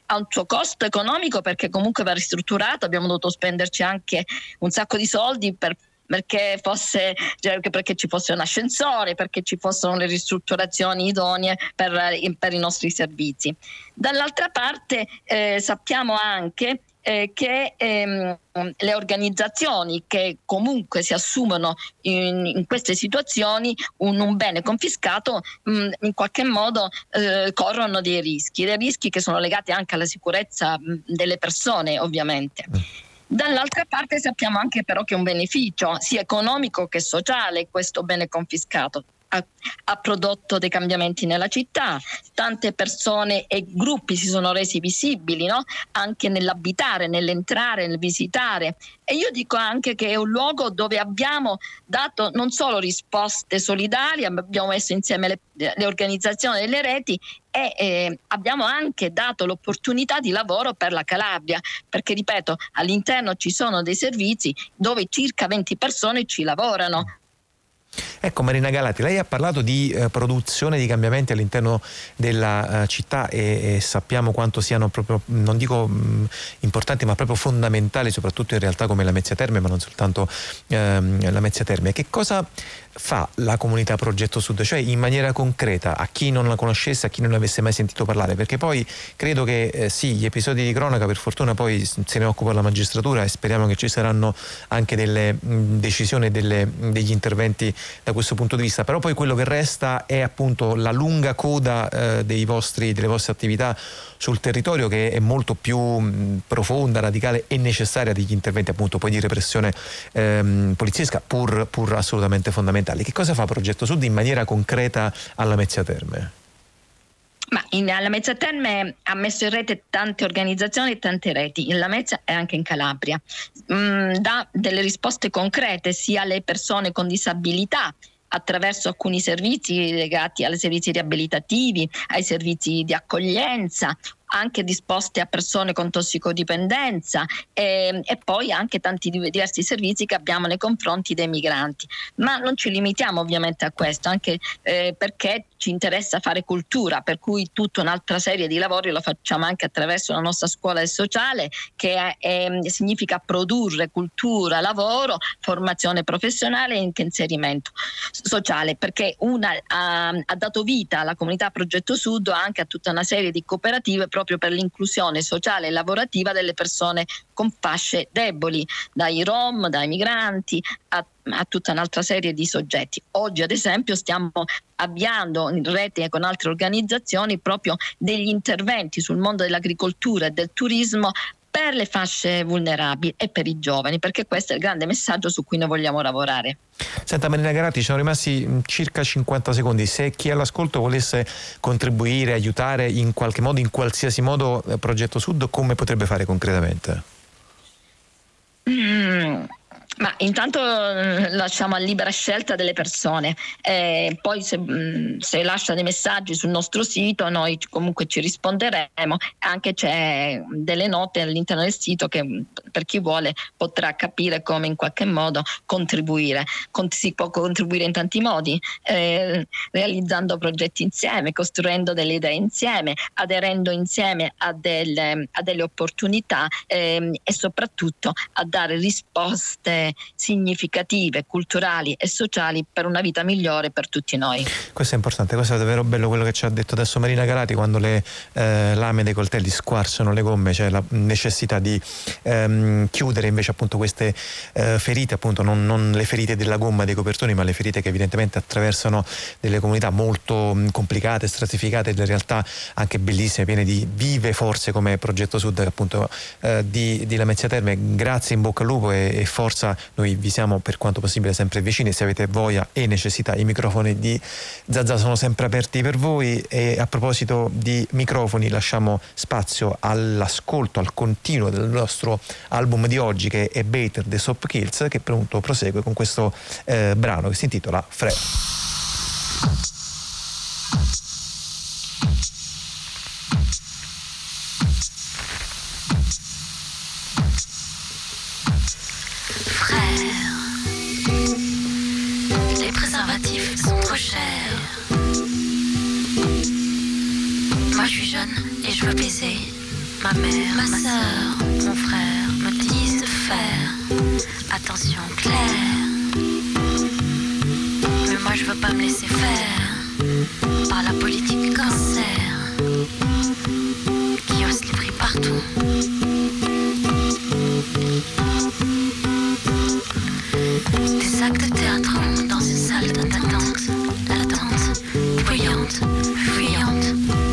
ha un suo costo economico perché comunque va ristrutturato, abbiamo dovuto spenderci anche un sacco di soldi per perché, fosse, cioè, perché ci fosse un ascensore, perché ci fossero le ristrutturazioni idonee per, per i nostri servizi. Dall'altra parte eh, sappiamo anche eh, che ehm, le organizzazioni che comunque si assumono in, in queste situazioni un, un bene confiscato mh, mm, in qualche modo eh, corrono dei rischi, dei rischi che sono legati anche alla sicurezza mh, mm, delle persone ovviamente. Dall'altra parte sappiamo anche però che è un beneficio sia economico che sociale questo bene confiscato ha, ha, prodotto dei cambiamenti nella città, tante persone e gruppi si sono resi visibili no? anche nell'abitare, nell'entrare, nel visitare. E io dico anche che è un luogo dove abbiamo dato non solo risposte solidarie, abbiamo messo insieme le, le organizzazioni delle reti e eh, abbiamo anche dato l'opportunità di lavoro per la Calabria, perché ripeto, all'interno ci sono dei servizi dove circa 20 persone ci lavorano Ecco Marina Galati, lei ha parlato di eh, produzione di cambiamenti all'interno della uh, città e, e, sappiamo quanto siano proprio, non dico mh, importanti, ma proprio fondamentali, soprattutto in realtà come la Mezzia Terme, ma non soltanto ehm, la Mezzia Terme. Che cosa fa la comunità Progetto Sud, cioè in maniera concreta a chi non la conoscesse, a chi non avesse mai sentito parlare, perché poi credo che eh, sì, gli episodi di cronaca per fortuna poi se ne occupa la magistratura e speriamo che ci saranno anche delle mh, decisioni e degli interventi da questo punto di vista, però poi quello che resta è appunto la lunga coda eh, vostri, delle vostre attività sul territorio che è molto più profonda, radicale e necessaria degli interventi appunto poi di repressione ehm, poliziesca pur, pur assolutamente fondamentali. Che cosa fa Progetto Sud in maniera concreta alla Mezzia Terme? Ma in, alla Mezza Terme ha messo in rete tante organizzazioni e tante reti, in La Mezza e anche in Calabria. Mm, dà delle risposte concrete sia alle persone con disabilità attraverso alcuni servizi legati ai servizi riabilitativi, ai servizi di accoglienza anche disposte a persone con tossicodipendenza e, e, poi anche tanti diversi servizi che abbiamo nei confronti dei migranti. Ma non ci limitiamo ovviamente a questo, anche eh, perché ci interessa fare cultura, per cui tutta un'altra serie di lavori lo facciamo anche attraverso la nostra scuola del sociale che è, è, significa produrre cultura, lavoro, formazione professionale e anche inserimento sociale, perché una ha, ha dato vita alla comunità Progetto Sud anche a tutta una serie di cooperative proprio per l'inclusione sociale e lavorativa delle persone con fasce deboli, dai rom, dai migranti a, a tutta un'altra serie di soggetti. Oggi ad esempio stiamo avviando in rete con altre organizzazioni proprio degli interventi sul mondo dell'agricoltura e del turismo per le fasce vulnerabili e per i giovani, perché questo è il grande messaggio su cui noi vogliamo lavorare. Senta Marina Garatti, ci sono rimasti mm, circa 50 secondi. Se chi all'ascolto volesse contribuire, aiutare in qualche modo, in qualsiasi modo, eh, Progetto Sud, come potrebbe fare concretamente? Mm. Ma intanto mm, lasciamo a libera scelta delle persone, eh, poi se, mm, se, lascia dei messaggi sul nostro sito noi comunque ci risponderemo, anche c'è delle note all'interno del sito che mm, per chi vuole potrà capire come in qualche modo contribuire. Con, si può contribuire in tanti modi, eh, realizzando progetti insieme, costruendo delle idee insieme, aderendo insieme a delle, a delle opportunità eh, e soprattutto a dare risposte significative, culturali e sociali per una vita migliore per tutti noi. Questo è importante, questo è davvero bello quello che ci ha detto adesso Marina Galati quando le eh, lame dei coltelli squarciano le gomme, c'è la necessità di ehm, chiudere invece appunto queste eh, ferite, appunto non, non, le ferite della gomma dei copertoni, ma le ferite che evidentemente attraversano delle comunità molto mh, complicate, stratificate, delle realtà anche bellissime, piene di vive forze come Progetto Sud appunto eh, di, di Lamezia Terme. Grazie, in bocca al lupo e, e forza noi vi siamo per quanto possibile sempre vicini, se avete voglia e necessità i microfoni di Zazza sono sempre aperti per voi e a proposito di microfoni lasciamo spazio all'ascolto, al continuo del nostro album di oggi che è Bater The Soap Kills che appunto prosegue con questo eh, brano che si intitola Fre. Les je veux baiser. Ma mère, ma soeur, mon frère me disent de faire attention claire. Mais moi je veux pas me laisser faire par la politique cancer qui hausse les prix partout. Des actes théâtraux dans une salle d'attente, l'attente, bruyante, fuyante.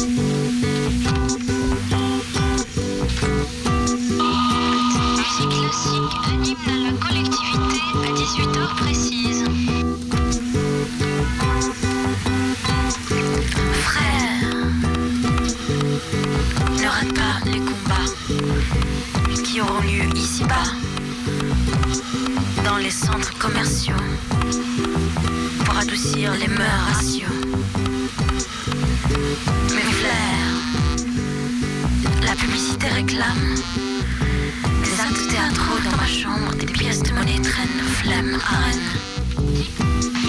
Classique anime la collectivité à 18h précises. Frère, ne rate pas les combats qui auront lieu ici-bas dans les centres commerciaux pour adoucir les mœurs ratios. Mes flairs, la publicité réclame théâtraux dans ma chambre, des pièces de monnaie traînent, flemme, arène.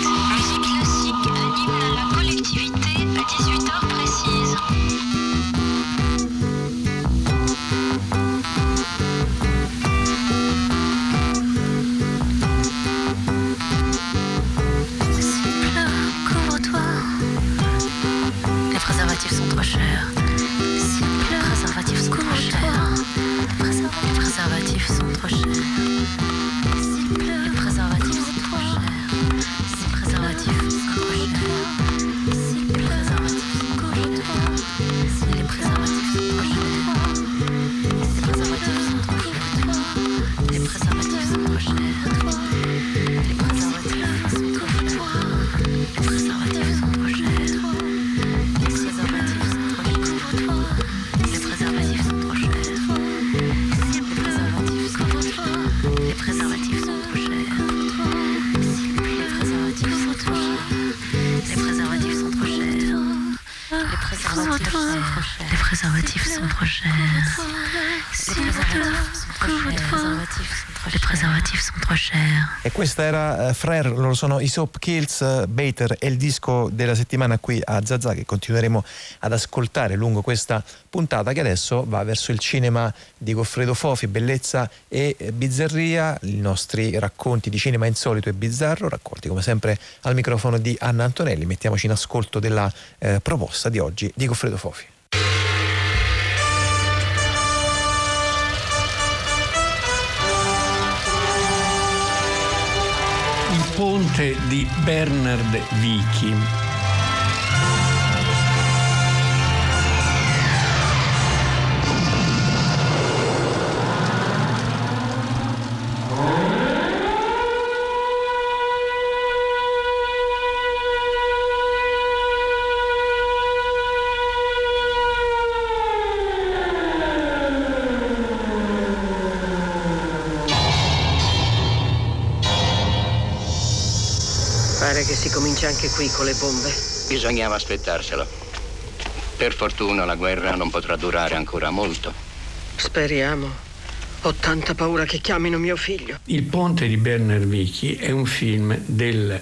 Chers. Les préservatifs sont trop chers. E questa era eh, Frère, loro sono i Soap Kills, eh, Bater è il disco della settimana qui a Zazà che continueremo ad ascoltare lungo questa puntata che adesso va verso il cinema di Goffredo Fofi, bellezza e bizzarria, i nostri racconti di cinema insolito e bizzarro, raccolti come sempre al microfono di Anna Antonelli. Mettiamoci in ascolto della eh, proposta di oggi di Goffredo Fofi. Ponte di Bernard Vichi. Comincia anche qui con le bombe. Bisognava aspettarselo. Per fortuna la guerra non potrà durare ancora molto. Speriamo. Ho tanta paura che chiamino mio figlio. Il ponte di Bernard Vichi è un film del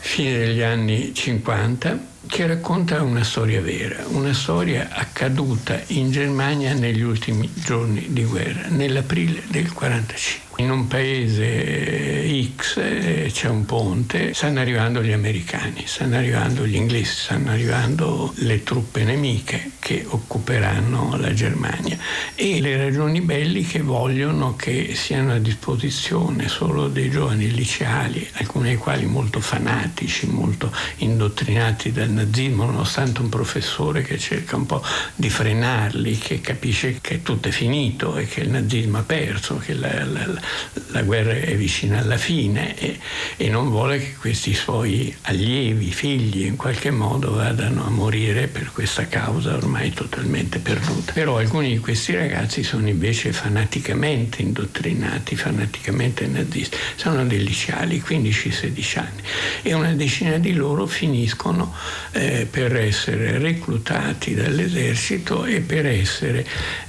fine degli anni 50 che racconta una storia vera, una storia accaduta in Germania negli ultimi giorni di guerra, nell'aprile del 45. In un paese X eh, c'è un ponte, stanno arrivando gli americani, stanno arrivando gli inglesi, stanno arrivando le truppe nemiche che occuperanno la Germania. E le ragioni belliche vogliono che siano a disposizione solo dei giovani liceali, alcuni dei quali molto fanatici, molto indottrinati dal nazismo, nonostante un professore che cerca un po' di frenarli, che capisce che tutto è finito e che il nazismo ha perso, che la, la, la guerra è vicina alla fine e, e non vuole che questi suoi allievi, figli in qualche modo vadano a morire per questa causa ormai totalmente perduta. Però alcuni di questi ragazzi sono invece fanaticamente indottrinati, fanaticamente nazisti, sono dei liceali, 15-16 anni e una decina di loro finiscono eh, per essere reclutati dall'esercito e per essere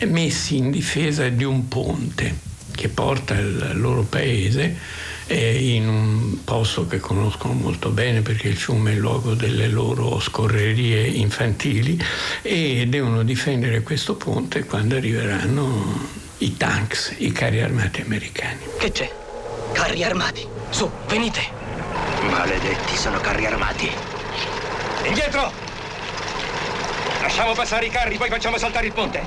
messi in difesa di un ponte che porta il loro paese in un posto che conoscono molto bene perché il fiume è il luogo delle loro scorrerie infantili e devono difendere questo ponte quando arriveranno i tanks, i carri armati americani. Che c'è? Carri armati. Su, venite. Maledetti, sono carri armati. Indietro! Lasciamo passare i carri, poi facciamo saltare il ponte.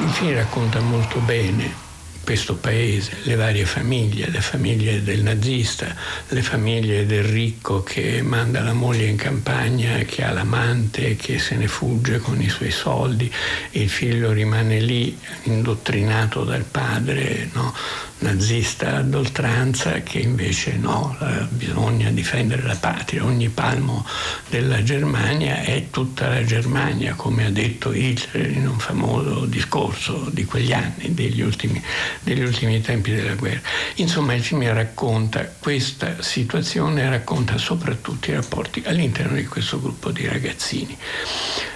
Il film racconta molto bene questo paese, le varie famiglie, le famiglie del nazista, le famiglie del ricco che manda la moglie in campagna, che ha l'amante, che se ne fugge con i suoi soldi, il figlio rimane lì indottrinato dal padre, no? Nazista ad oltranza che invece no, bisogna difendere la patria, ogni palmo della Germania è tutta la Germania, come ha detto Hitler in un famoso discorso di quegli anni, degli ultimi, degli ultimi tempi della guerra. Insomma il film racconta questa situazione, racconta soprattutto i rapporti all'interno di questo gruppo di ragazzini.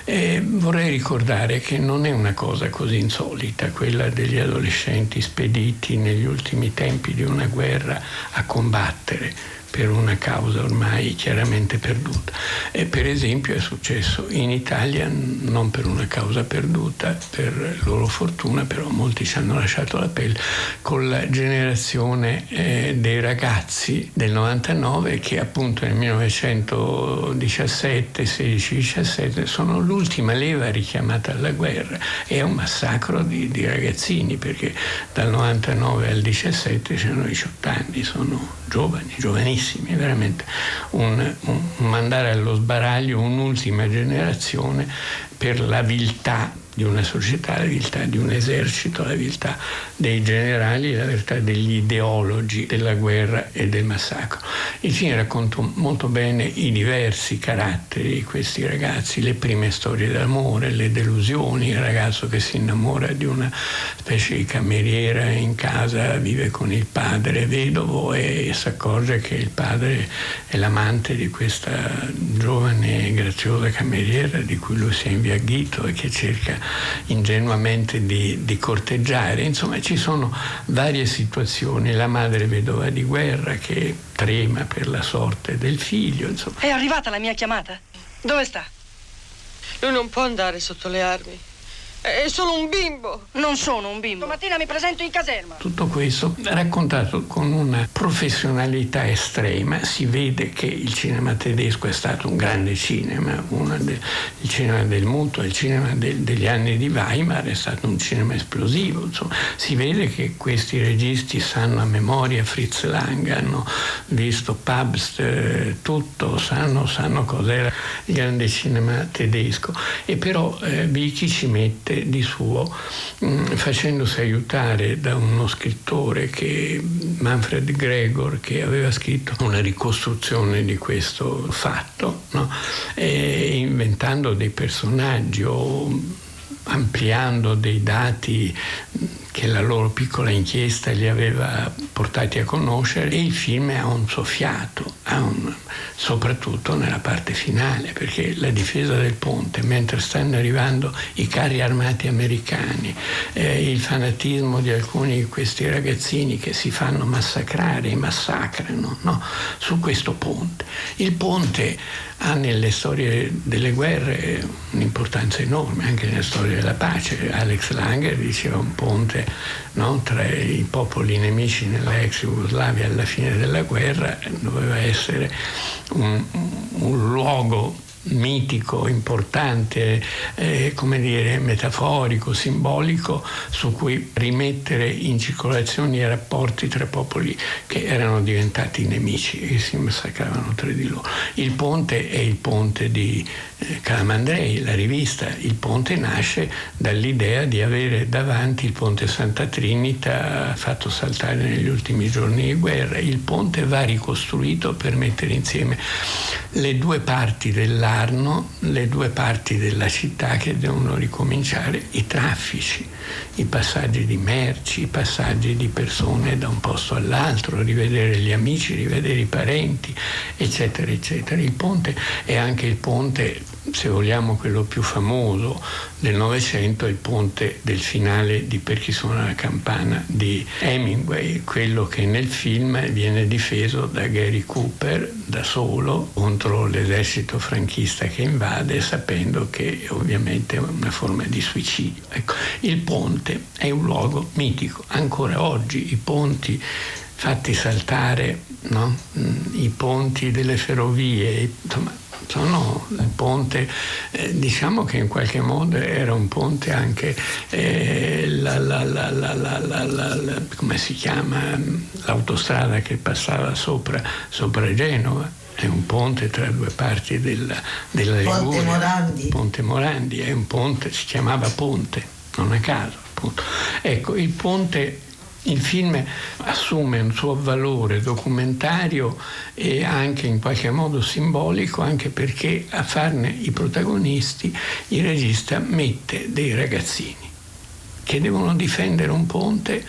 E vorrei ricordare che non è una cosa così insolita quella degli adolescenti spediti negli ultimi tempi di una guerra a combattere per una causa ormai chiaramente perduta. E per esempio è successo in Italia non per una causa perduta, per loro fortuna, però molti ci hanno lasciato la pelle, con la generazione eh, dei ragazzi del 99 che appunto nel 1917, 16-17 sono l'ultima leva richiamata alla guerra. È un massacro di, di ragazzini perché dal 99 al 17 c'erano 18 anni, sono giovani, giovanissimi, veramente un, un mandare allo sbaraglio un'ultima generazione per la viltà di una società, la viltà di un esercito, la viltà dei generali, la viltà degli ideologi della guerra e del massacro. Il film racconta molto bene i diversi caratteri di questi ragazzi, le prime storie d'amore, le delusioni, il ragazzo che si innamora di una specie di cameriera in casa, vive con il padre vedovo e si accorge che il padre è l'amante di questa giovane e graziosa cameriera di cui lui si è inviaghito e che cerca ingenuamente di, di, corteggiare. Insomma, ci sono varie situazioni. La madre vedova di guerra che trema per la sorte del figlio. Insomma. È arrivata la mia chiamata? Dove sta? Lui non può andare sotto le armi. È solo un bimbo. Non sono un bimbo. Domattina mi presento in caserma. Tutto questo raccontato con una professionalità estrema. Si vede che il cinema tedesco è stato un grande cinema, de, il cinema del muto, il cinema de, degli anni di Weimar è stato un cinema esplosivo. Insomma, si vede che questi registi sanno a memoria Fritz Lang, hanno visto Pabst, eh, tutto, sanno, sanno cos'era il grande cinema tedesco. E però eh, Vicky ci mette di suo mm, facendosi aiutare da uno scrittore che Manfred Gregor che aveva scritto una ricostruzione di questo fatto no? inventando dei personaggi o ampliando dei dati che la loro piccola inchiesta li aveva portati a conoscere e il film ha un suo fiato, un, soprattutto nella parte finale, perché la difesa del ponte, mentre stanno arrivando i carri armati americani, eh, il fanatismo di alcuni di questi ragazzini che si fanno massacrare e massacrano no? su questo ponte. Il ponte ha nelle storie delle guerre un'importanza enorme, anche nella storia della pace. Alex Langer diceva un ponte no, tra i popoli nemici nell'ex Jugoslavia alla fine della guerra doveva essere un, un luogo mitico, importante, eh, come dire, metaforico, simbolico, su cui rimettere in circolazione i rapporti tra popoli che erano diventati nemici e si massacravano tra di loro. Il ponte è il ponte di eh, Calamandrei, la rivista. Il ponte nasce dall'idea di avere davanti il ponte Santa Trinita fatto saltare negli ultimi giorni di guerra. Il ponte va ricostruito per mettere insieme le due parti dell'Arno, le due parti della città che devono ricominciare, i traffici, i passaggi di merci, i passaggi di persone da un posto all'altro, rivedere gli amici, rivedere i parenti, eccetera, eccetera. Il ponte è anche il ponte se vogliamo quello più famoso del Novecento, il ponte del finale di Per chi suona la campana di Hemingway, quello che nel film viene difeso da Gary Cooper da solo contro l'esercito franchista che invade, sapendo che ovviamente è una forma di suicidio. Ecco, il ponte è un luogo mitico, ancora oggi i ponti fatti saltare, no? i ponti delle ferrovie, insomma, sono il ponte, eh, diciamo che in qualche modo era un ponte anche, eh, la, la, la, come si chiama, l'autostrada che passava sopra, sopra Genova è un ponte tra due parti della, della Liguria. Ponte Morandi. Ponte Morandi, è un ponte, si chiamava Ponte, non a caso. Appunto. Ecco, il ponte il film assume un suo valore documentario e anche in qualche modo simbolico, anche perché a farne i protagonisti il regista mette dei ragazzini che devono difendere un ponte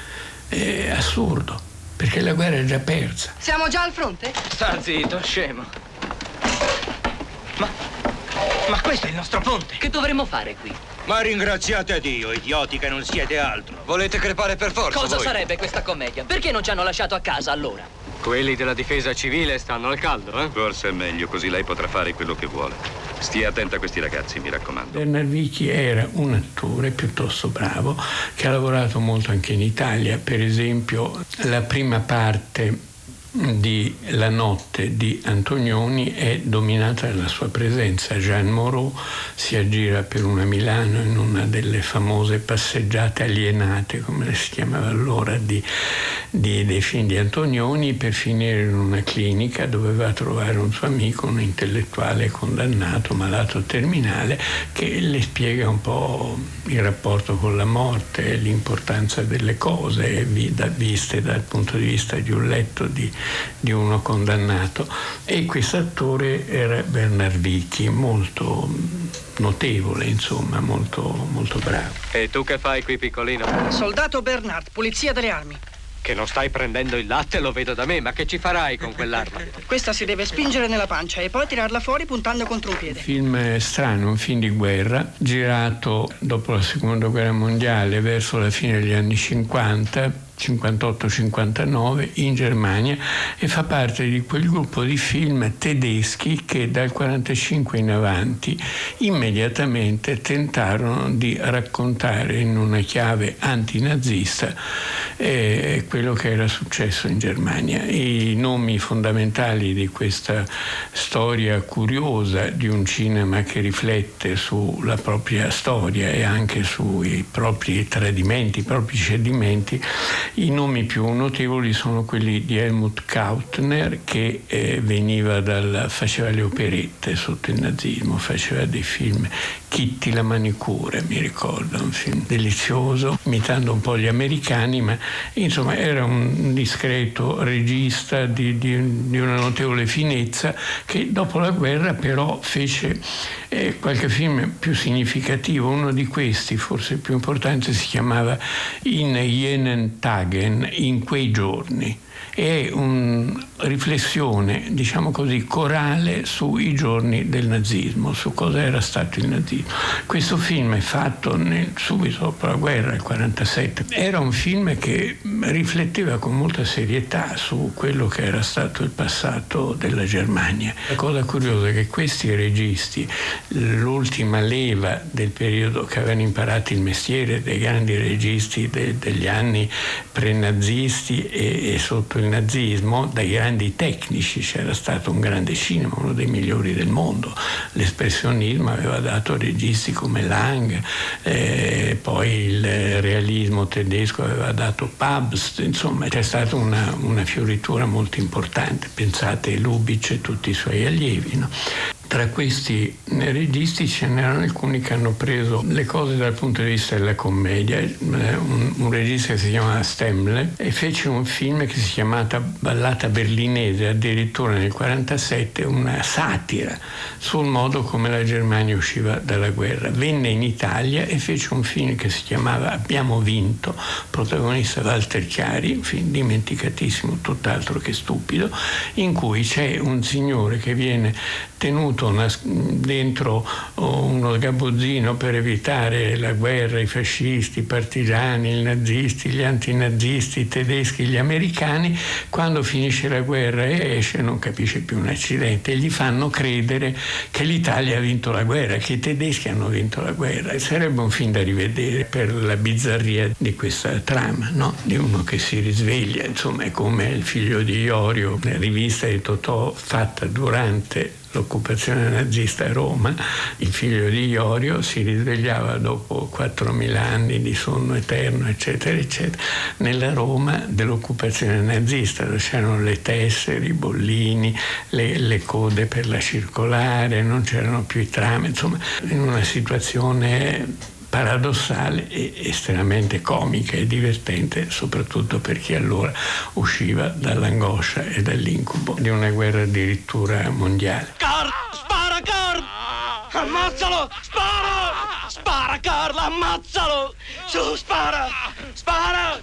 eh, assurdo, perché la guerra è già persa. Siamo già al fronte? Sta zitto, scemo. Ma. Ma questo è il nostro ponte. Che dovremmo fare qui? Ma ringraziate Dio, idioti che non siete altro. Volete crepare per forza? Cosa voi? sarebbe questa commedia? Perché non ci hanno lasciato a casa allora? Quelli della difesa civile stanno al caldo, eh? Forse è meglio, così lei potrà fare quello che vuole. Stia attenta a questi ragazzi, mi raccomando. Bernard Vichi era un attore piuttosto bravo che ha lavorato molto anche in Italia. Per esempio, la prima parte di La notte di Antonioni è dominata dalla sua presenza. Jean Moreau si aggira per una Milano in una delle famose passeggiate alienate, come le si chiamava allora, di, di, dei film di Antonioni, per finire in una clinica dove va a trovare un suo amico, un intellettuale condannato, malato terminale, che le spiega un po' il rapporto con la morte, l'importanza delle cose viste dal punto di vista di un letto di di uno condannato e questo attore era Bernard Vichi, molto notevole, insomma, molto, molto bravo. E tu che fai qui, piccolino? Soldato Bernard, polizia delle armi. Che non stai prendendo il latte lo vedo da me, ma che ci farai con quell'arma? *laughs* Questa si deve spingere nella pancia e poi tirarla fuori puntando contro un piede. Un film strano, un film di guerra, girato dopo la seconda guerra mondiale, verso la fine degli anni 50, 58-59 in Germania e fa parte di quel gruppo di film tedeschi che dal 45 in avanti immediatamente tentarono di raccontare in una chiave antinazista eh, quello che era successo in Germania. I nomi fondamentali di questa storia curiosa di un cinema che riflette sulla propria storia e anche sui propri tradimenti, i propri cedimenti i nomi più notevoli sono quelli di Helmut Kautner che eh, dal, faceva le operette sotto il nazismo, faceva dei film Kitty la manicure, mi ricordo, un film delizioso, imitando un po' gli americani, ma insomma era un discreto regista di, di, di una notevole finezza che dopo la guerra però fece eh, qualche film più significativo. Uno di questi, forse il più importante, si chiamava In Jenen Tagen, in quei giorni è una riflessione, diciamo così, corale sui giorni del nazismo, su cosa era stato il nazismo. Questo film è fatto nel, subito dopo la guerra, il 47. Era un film che rifletteva con molta serietà su quello che era stato il passato della Germania. La cosa curiosa è che questi registi, l'ultima leva del periodo che avevano imparato il mestiere dei grandi registi de, degli anni pre-nazisti e, e, sotto il nazismo dai grandi tecnici, c'era stato un grande cinema, uno dei migliori del mondo, l'espressionismo aveva dato registi come Lang, eh, poi il realismo tedesco aveva dato Pabst, insomma c'è stata una, una fioritura molto importante, pensate Lubitsch e tutti i suoi allievi. No? Tra questi registi ce n'erano alcuni che hanno preso le cose dal punto di vista della commedia. Un, un regista che si chiamava Stemle e fece un film che si chiamava Ballata berlinese, addirittura nel 1947 una satira sul modo come la Germania usciva dalla guerra. Venne in Italia e fece un film che si chiamava Abbiamo vinto, protagonista Walter Chiari, un film dimenticatissimo, tutt'altro che stupido, in cui c'è un signore che viene tenuto dentro uno sgabuzzino per evitare la guerra, i fascisti, i partigiani, i nazisti, gli antinazisti, i tedeschi, gli americani, quando finisce la guerra e esce non capisce più un accidente e gli fanno credere che l'Italia ha vinto la guerra, che i tedeschi hanno vinto la guerra e sarebbe un film da rivedere per la bizzarria di questa trama, no? di uno che si risveglia, insomma è come il figlio di Iorio, la rivista di Totò fatta durante l'occupazione nazista a Roma, il figlio di Iorio si risvegliava dopo 4.000 anni di sonno eterno, eccetera, eccetera, nella Roma dell'occupazione nazista, dove c'erano le tessere, i bollini, le, le code per la circolare, non c'erano più i tram, insomma, in una situazione paradossale e estremamente comica e divertente, soprattutto per chi allora usciva dall'angoscia e dall'incubo di una guerra addirittura mondiale. Carl, spara Carl! Ammazzalo! Spara! Spara Carl, ammazzalo! Su, spara! Spara!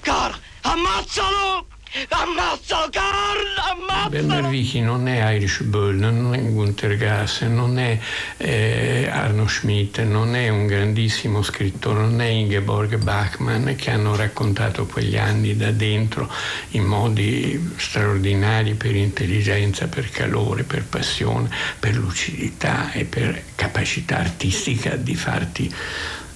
Carl, ammazzalo! Ammazzalo Carl, ammazzalo! Bernard Vichi non è Irish Bull, non è Gunther Gass, non è eh, Arno Schmidt, non è un grandissimo scrittore, non è Ingeborg Bachmann che hanno raccontato quegli anni da dentro in modi straordinari per intelligenza, per calore, per passione, per lucidità e per capacità artistica di farti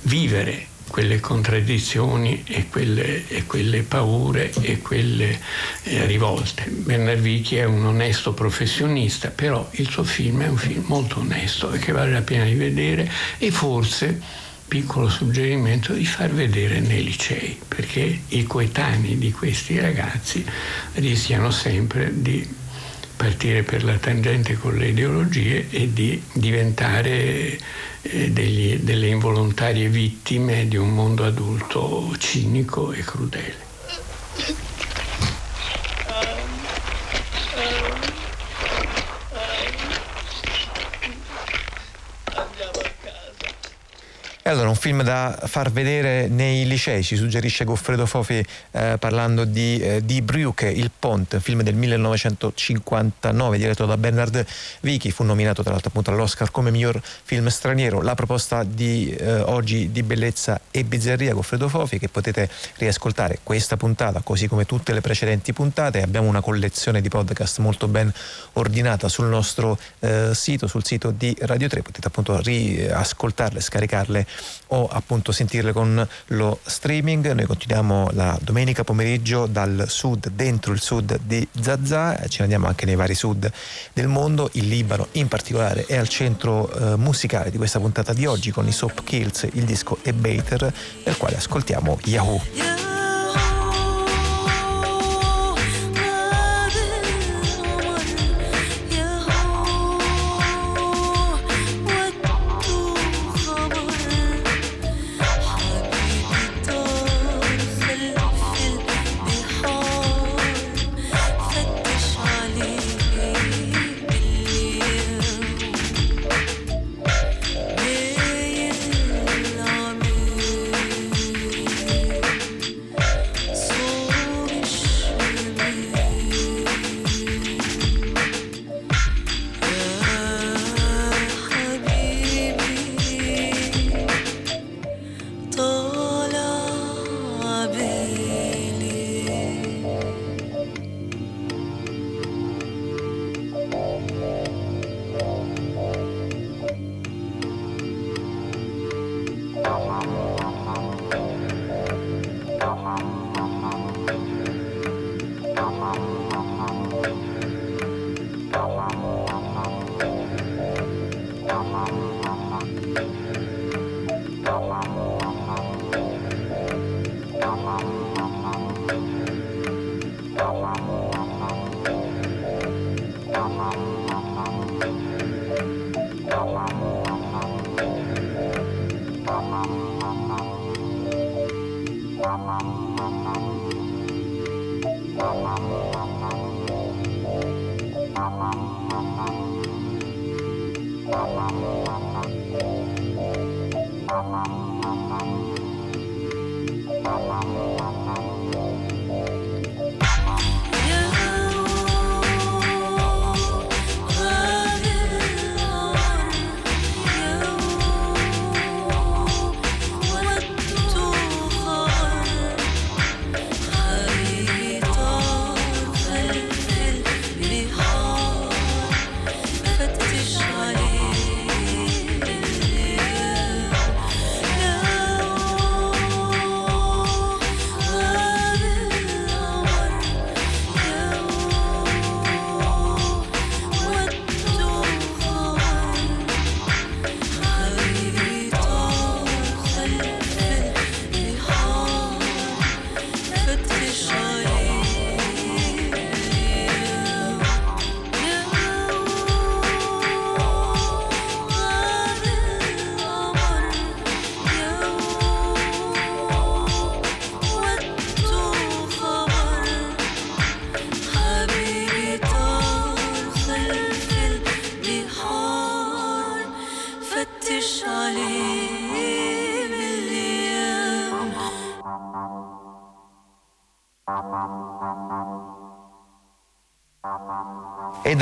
vivere quelle contraddizioni e quelle, e quelle paure e quelle eh, rivolte. Bernard Vichi è un onesto professionista, però il suo film è un film molto onesto e che vale la pena di vedere e forse piccolo suggerimento di far vedere nei licei, perché i coetanei di questi ragazzi rischiano sempre di partire per la tangente con le ideologie e di diventare eh, degli, delle involontarie vittime di un mondo adulto cinico e crudele. E allora un film da far vedere nei licei, ci suggerisce Goffredo Fofi eh, parlando di, eh, di Brücke, Il Ponte, film del 1959 diretto da Bernard Vichi, fu nominato tra l'altro appunto all'Oscar come miglior film straniero. La proposta di eh, oggi di bellezza e bizzarria Goffredo Fofi che potete riascoltare questa puntata così come tutte le precedenti puntate. Abbiamo una collezione di podcast molto ben ordinata sul nostro eh, sito, sul sito di Radio 3, potete appunto riascoltarle, scaricarle o appunto sentirle con lo streaming. Noi continuiamo la domenica pomeriggio dal sud, dentro il sud di Zazà, ci andiamo anche nei vari sud del mondo, il Libano in particolare è al centro eh, musicale di questa puntata di oggi con i Soap Kills, il disco e Bater, nel quale ascoltiamo Yahoo.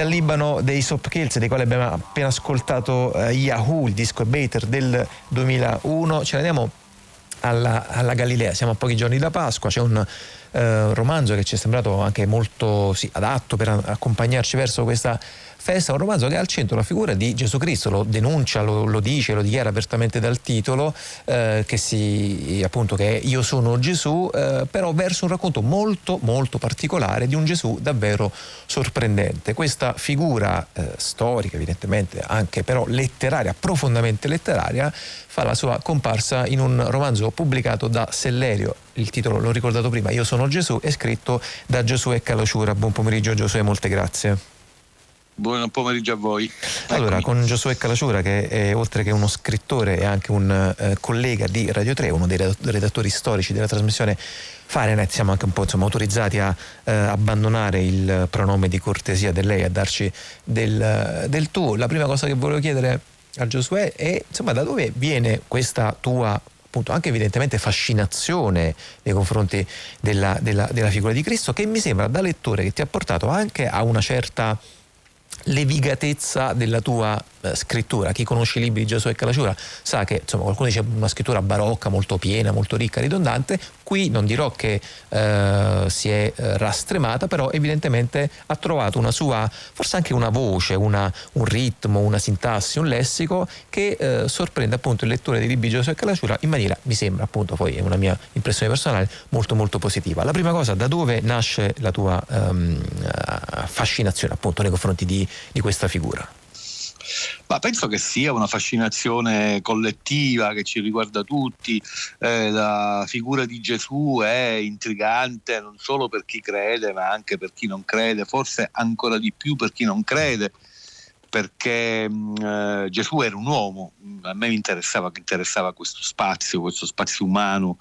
Dal Libano dei Sop Kills, dei quali abbiamo appena ascoltato eh, Yahoo, il disco Bater del 2001, ce ne andiamo alla, alla Galilea, siamo a pochi giorni da Pasqua, c'è un eh, romanzo che ci è sembrato anche molto sì, adatto per accompagnarci verso questa festa, un romanzo che ha al centro la figura di Gesù Cristo, lo denuncia, lo, lo dice, lo dichiara apertamente dal titolo, eh, che, si, appunto, che è Io sono Gesù, eh, però verso un racconto molto molto particolare di un Gesù davvero sorprendente. Questa figura eh, storica, evidentemente anche però letteraria, profondamente letteraria, fa la sua comparsa in un romanzo pubblicato da Sellerio. Il titolo l'ho ricordato prima, Io sono Gesù, è scritto da Giosuè Calociura. Buon pomeriggio Giosuè, molte grazie. Buon pomeriggio a voi. Allora, con Giosuè Calaciura, che è oltre che uno scrittore è anche un eh, collega di Radio 3, uno dei redattori storici della trasmissione Fahrenheit, siamo anche un po' insomma, autorizzati a eh, abbandonare il pronome di cortesia del lei, a darci del, del tu. La prima cosa che volevo chiedere a Giosuè è insomma, da dove viene questa tua anche evidentemente fascinazione nei confronti della, della, della figura di Cristo, che mi sembra da lettore che ti ha portato anche a una certa levigatezza della tua eh, scrittura. Chi conosce i libri di Giosuè Calaciura sa che insomma, qualcuno dice una scrittura barocca, molto piena, molto ricca, ridondante. Qui non dirò che eh, si è eh, rastremata, però evidentemente ha trovato una sua, forse anche una voce, una, un ritmo, una sintassi, un lessico che eh, sorprende appunto il lettore dei libri di Giosuè Calaciura in maniera, mi sembra appunto, poi è una mia impressione personale, molto molto positiva. La prima cosa, da dove nasce la tua um, fascinazione appunto nei confronti di, di questa figura? Ma penso che sia una fascinazione collettiva che ci riguarda tutti. Eh, la figura di Gesù è intrigante non solo per chi crede, ma anche per chi non crede, forse ancora di più per chi non crede perché mh, eh, Gesù era un uomo, a me mi interessava, interessava, questo spazio, questo spazio umano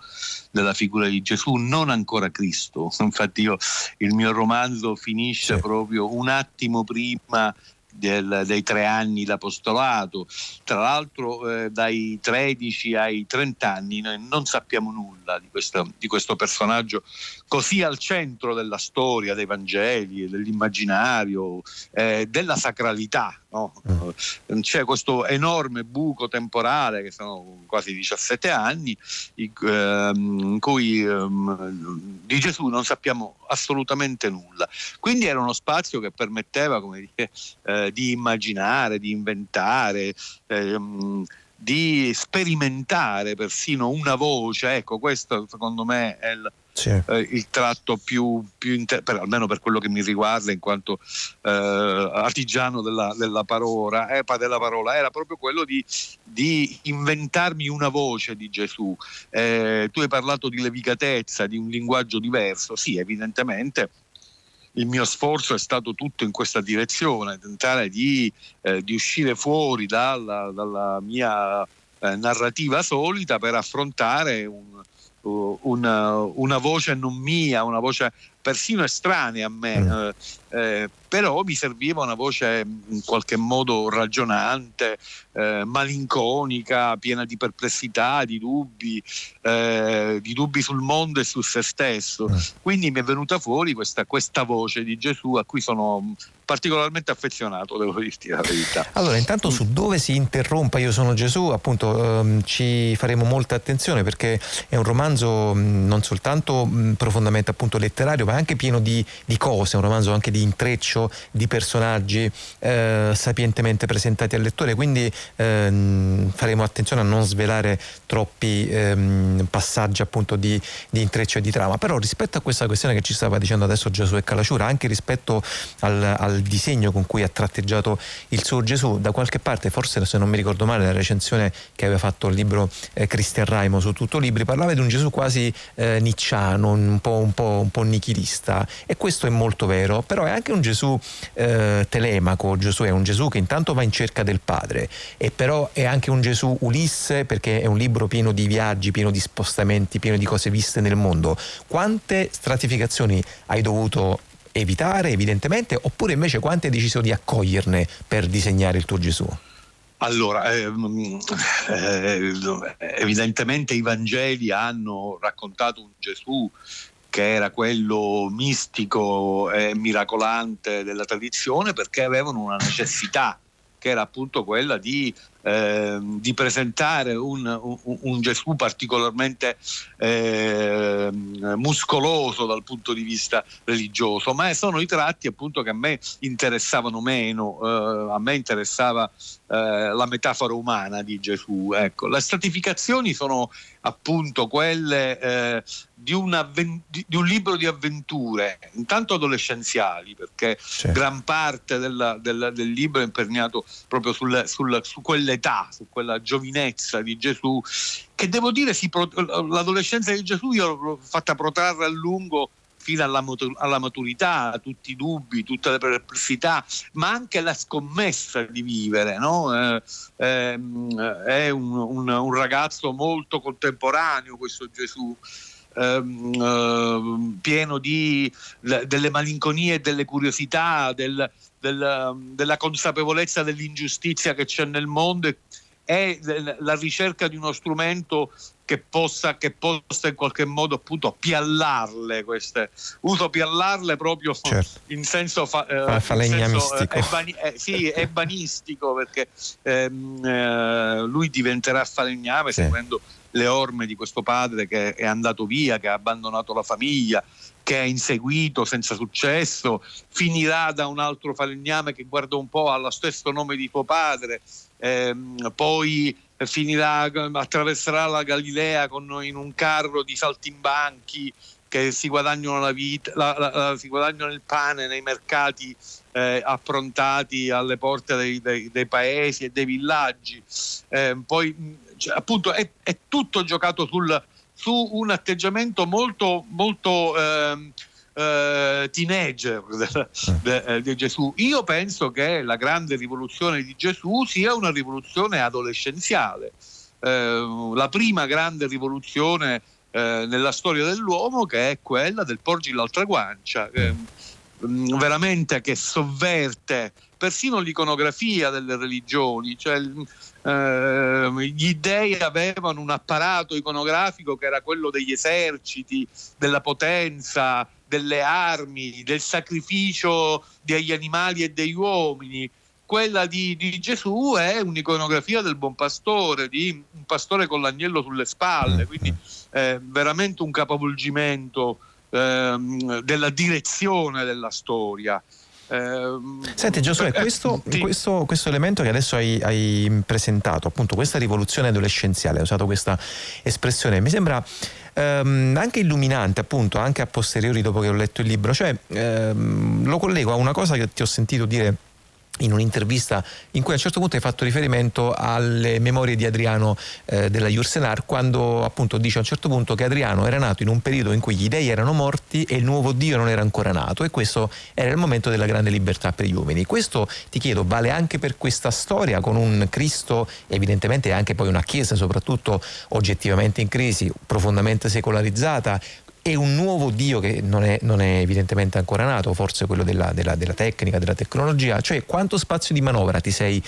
della figura di Gesù, non ancora Cristo. *laughs* Infatti io, il mio romanzo finisce sì. proprio un attimo prima del, dei tre anni d'apostolato. Tra l'altro eh, dai 13 ai 30 anni noi non sappiamo nulla di questo, di questo personaggio così al centro della storia, dei Vangeli, dell'immaginario, eh, della sacralità. No? Mm. C'è questo enorme buco temporale, che sono quasi 17 anni, ehm, in cui ehm, di Gesù non sappiamo assolutamente nulla. Quindi era uno spazio che permetteva dire, eh, di immaginare, di inventare. Ehm, di sperimentare persino una voce, ecco questo secondo me è il, sì. eh, il tratto più, più inter- per, almeno per quello che mi riguarda in quanto eh, artigiano della, della, parola, eh, della, parola, era proprio quello di, di, inventarmi una voce di Gesù. Eh, tu hai parlato di levicatezza, di un linguaggio diverso, sì evidentemente il mio sforzo è stato tutto in questa direzione, tentare di, eh, di uscire fuori dalla, dalla mia eh, narrativa solita per affrontare un, una, una, voce non mia, una voce persino estranea a me, mm. eh, eh, però mi serviva una voce in qualche modo ragionante, eh, malinconica, piena di perplessità, di dubbi, eh, di dubbi sul mondo e su se stesso. Mm. Quindi mi è venuta fuori questa, questa voce di Gesù a cui sono particolarmente affezionato, devo dirti la verità. Allora, intanto mm. su dove si interrompa Io sono Gesù, appunto ehm, ci faremo molta attenzione perché è un romanzo mh, non soltanto mh, profondamente appunto letterario, ma anche pieno di, di, cose, un romanzo anche di intreccio, di personaggi eh, sapientemente presentati al lettore, quindi ehm, faremo attenzione a non svelare troppi ehm, passaggi appunto di, di, intreccio e di trama. Però rispetto a questa questione che ci stava dicendo adesso Gesù e Calaciura, anche rispetto al, al disegno con cui ha tratteggiato il suo Gesù. Da qualche parte, forse se non mi ricordo male, la recensione che aveva fatto il libro eh, Cristian Raimo su tutto libri, parlava di un Gesù quasi eh, nicciano, un po', un, po', un po', nichilista. E questo è molto vero, però è anche un Gesù eh, telemaco. Gesù è un Gesù che intanto va in cerca del Padre, e però è anche un Gesù Ulisse perché è un libro pieno di viaggi, pieno di spostamenti, pieno di cose viste nel mondo. Quante stratificazioni hai dovuto evitare evidentemente oppure invece quante hai deciso di accoglierne per disegnare il tuo Gesù? Allora, ehm, eh, evidentemente i Vangeli hanno raccontato un Gesù che era quello mistico e miracolante della tradizione, perché avevano una necessità che era appunto quella di, eh, di presentare un, un, un, Gesù particolarmente eh, muscoloso dal punto di vista religioso, ma sono i tratti appunto che a me interessavano meno, eh, a me interessava eh, la metafora umana di Gesù. Ecco. Le stratificazioni sono appunto quelle eh, di, di, di, un libro di avventure, intanto adolescenziali, perché certo. gran parte della, della, del libro è imperniato proprio sul, sul, su quell'età, su quella giovinezza di Gesù, che devo dire, si, l'adolescenza di Gesù io l'ho fatta protrarre a lungo fino alla, maturità, tutti i dubbi, tutte le perplessità, ma anche la scommessa di vivere. No? Eh, eh, è un, un, un, ragazzo molto contemporaneo questo Gesù. Ehm, eh, pieno di le, delle malinconie e delle curiosità, del, del, della consapevolezza dell'ingiustizia che c'è nel mondo e, la ricerca di uno strumento che possa, che possa in qualche modo appunto piallarle queste uso piallarle proprio certo. in senso, fa, eh, senso eh, è, bani, eh, sì, *laughs* è banistico perché ehm, eh, lui diventerà falegname sì. seguendo le orme di questo padre che è andato via, che ha abbandonato la famiglia, che ha inseguito senza successo, finirà da un altro falegname che guarda un po' allo stesso nome di suo padre, ehm, poi finirà, attraverserà la Galilea con, in un carro di saltimbanchi che si guadagnano la vita, la, la, si guadagnano il pane nei mercati eh, approntati alle porte dei, dei, dei, paesi e dei villaggi. Eh, poi cioè, appunto è, è, tutto giocato sul, su un atteggiamento molto, molto eh, eh, teenager *laughs* eh, di Gesù. Io penso che la grande rivoluzione di Gesù sia una rivoluzione adolescenziale, eh, la prima grande rivoluzione eh, nella storia dell'uomo che è quella del porgi l'altra guancia, eh, mm, veramente che sovverte persino l'iconografia delle religioni, cioè eh, gli dei avevano un apparato iconografico che era quello degli eserciti, della potenza, delle armi, del sacrificio degli animali e degli uomini. Quella di, di Gesù è un'iconografia del buon pastore, di un pastore con l'agnello sulle spalle, quindi è veramente un capovolgimento eh, della direzione della storia. Ehm, Senti Giosuè, questo, sì. questo, questo, elemento che adesso hai, hai, presentato, appunto questa rivoluzione adolescenziale, hai usato questa espressione, mi sembra ehm, anche illuminante, appunto, anche a posteriori dopo che ho letto il libro, cioè ehm, lo collego a una cosa che ti ho sentito dire in un'intervista in cui a un certo punto hai fatto riferimento alle memorie di Adriano eh, della Jursenar quando appunto dice a un certo punto che Adriano era nato in un periodo in cui gli dei erano morti e il nuovo Dio non era ancora nato e questo era il momento della grande libertà per gli uomini. Questo ti chiedo vale anche per questa storia con un Cristo evidentemente anche poi una Chiesa soprattutto oggettivamente in crisi, profondamente secolarizzata, e un nuovo Dio che non è, non è, evidentemente ancora nato, forse quello della, della, della, tecnica, della tecnologia, cioè quanto spazio di manovra ti sei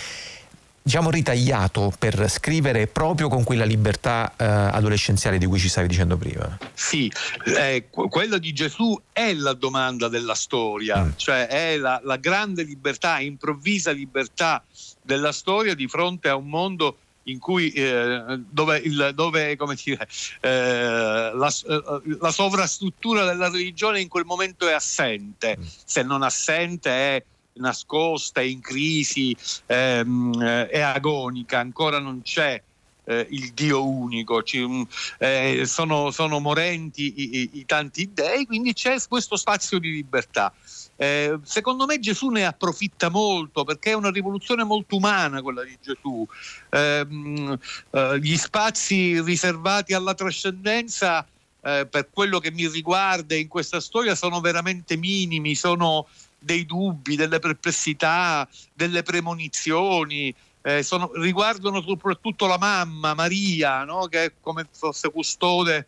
diciamo ritagliato per scrivere proprio con quella libertà eh, adolescenziale di cui ci stavi dicendo prima? Sì, eh, quella di Gesù è la domanda della storia, mm. cioè è la, la grande libertà, improvvisa libertà della storia di fronte a un mondo in cui eh, dove, il, dove dire, eh, la, eh, la, sovrastruttura della religione in quel momento è assente, mm. se non assente è nascosta, è in crisi, ehm, è agonica, ancora non c'è. Eh, il Dio unico, ci, mm, eh, sono, sono, morenti i, i, i tanti dei, quindi c'è questo spazio di libertà. Eh, secondo me Gesù ne approfitta molto perché è una rivoluzione molto umana quella di Gesù. Eh, eh, gli spazi riservati alla trascendenza, eh, per quello che mi riguarda in questa storia, sono veramente minimi, sono dei dubbi, delle perplessità, delle premonizioni. Eh, sono, riguardano soprattutto la mamma Maria, no? che è come fosse custode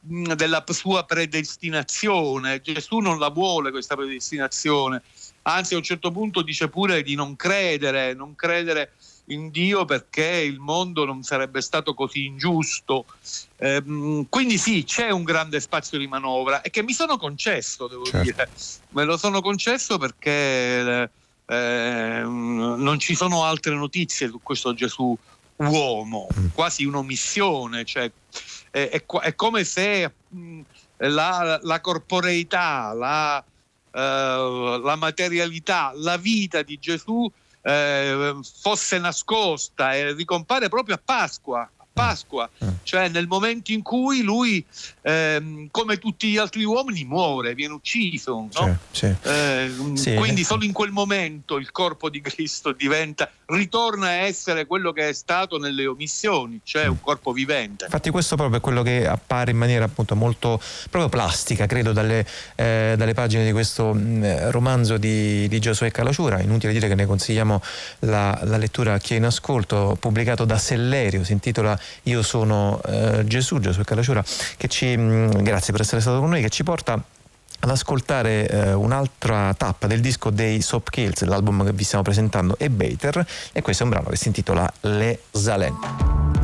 della sua predestinazione. Gesù non la vuole questa predestinazione, anzi a un certo punto dice pure di non credere, non credere in Dio perché il mondo non sarebbe stato così ingiusto. Ehm, quindi sì, c'è un grande spazio di manovra e che mi sono concesso, devo Certo. dire. Me lo sono concesso perché eh, non ci sono altre notizie su questo Gesù uomo, quasi un'omissione, cioè, è, è come se mh, la, la corporeità, la, eh, la materialità, la vita di Gesù eh, fosse nascosta e ricompare proprio a Pasqua. Pasqua, cioè nel momento in cui lui, ehm, come tutti gli altri uomini, muore, viene ucciso. no? Sì, sì. Eh, Sì. Quindi solo in quel momento il corpo di Cristo diventa, ritorna a essere quello che è stato nelle omissioni, cioè un corpo vivente. Infatti questo proprio è quello che appare in maniera appunto molto proprio plastica, credo, dalle, eh, dalle pagine di questo mh, romanzo di, di Giosuè Calociura. Inutile dire che ne consigliamo la, la lettura a chi è in ascolto, pubblicato da Sellerio, si intitola Io sono eh, Gesù, Giosuè Calociura, che ci, mh, grazie per essere stato con noi, che ci porta ad ascoltare eh, un'altra tappa del disco dei Soap Kills, l'album che vi stiamo presentando è Bater e questo è un brano che si intitola Le Zalen.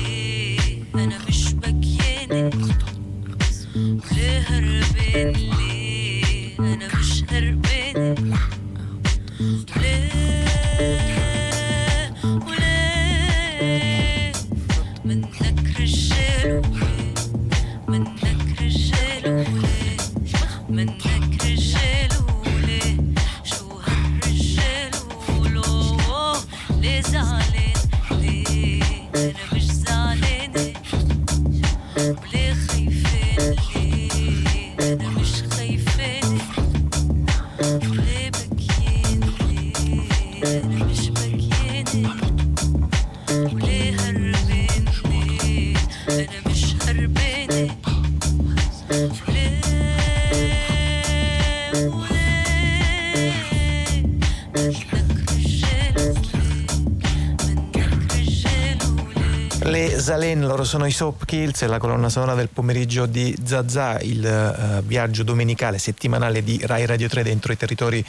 loro sono i Soap Kills e la colonna sonora del pomeriggio di Zazà, il uh, viaggio domenicale settimanale di Rai Radio 3 dentro i territori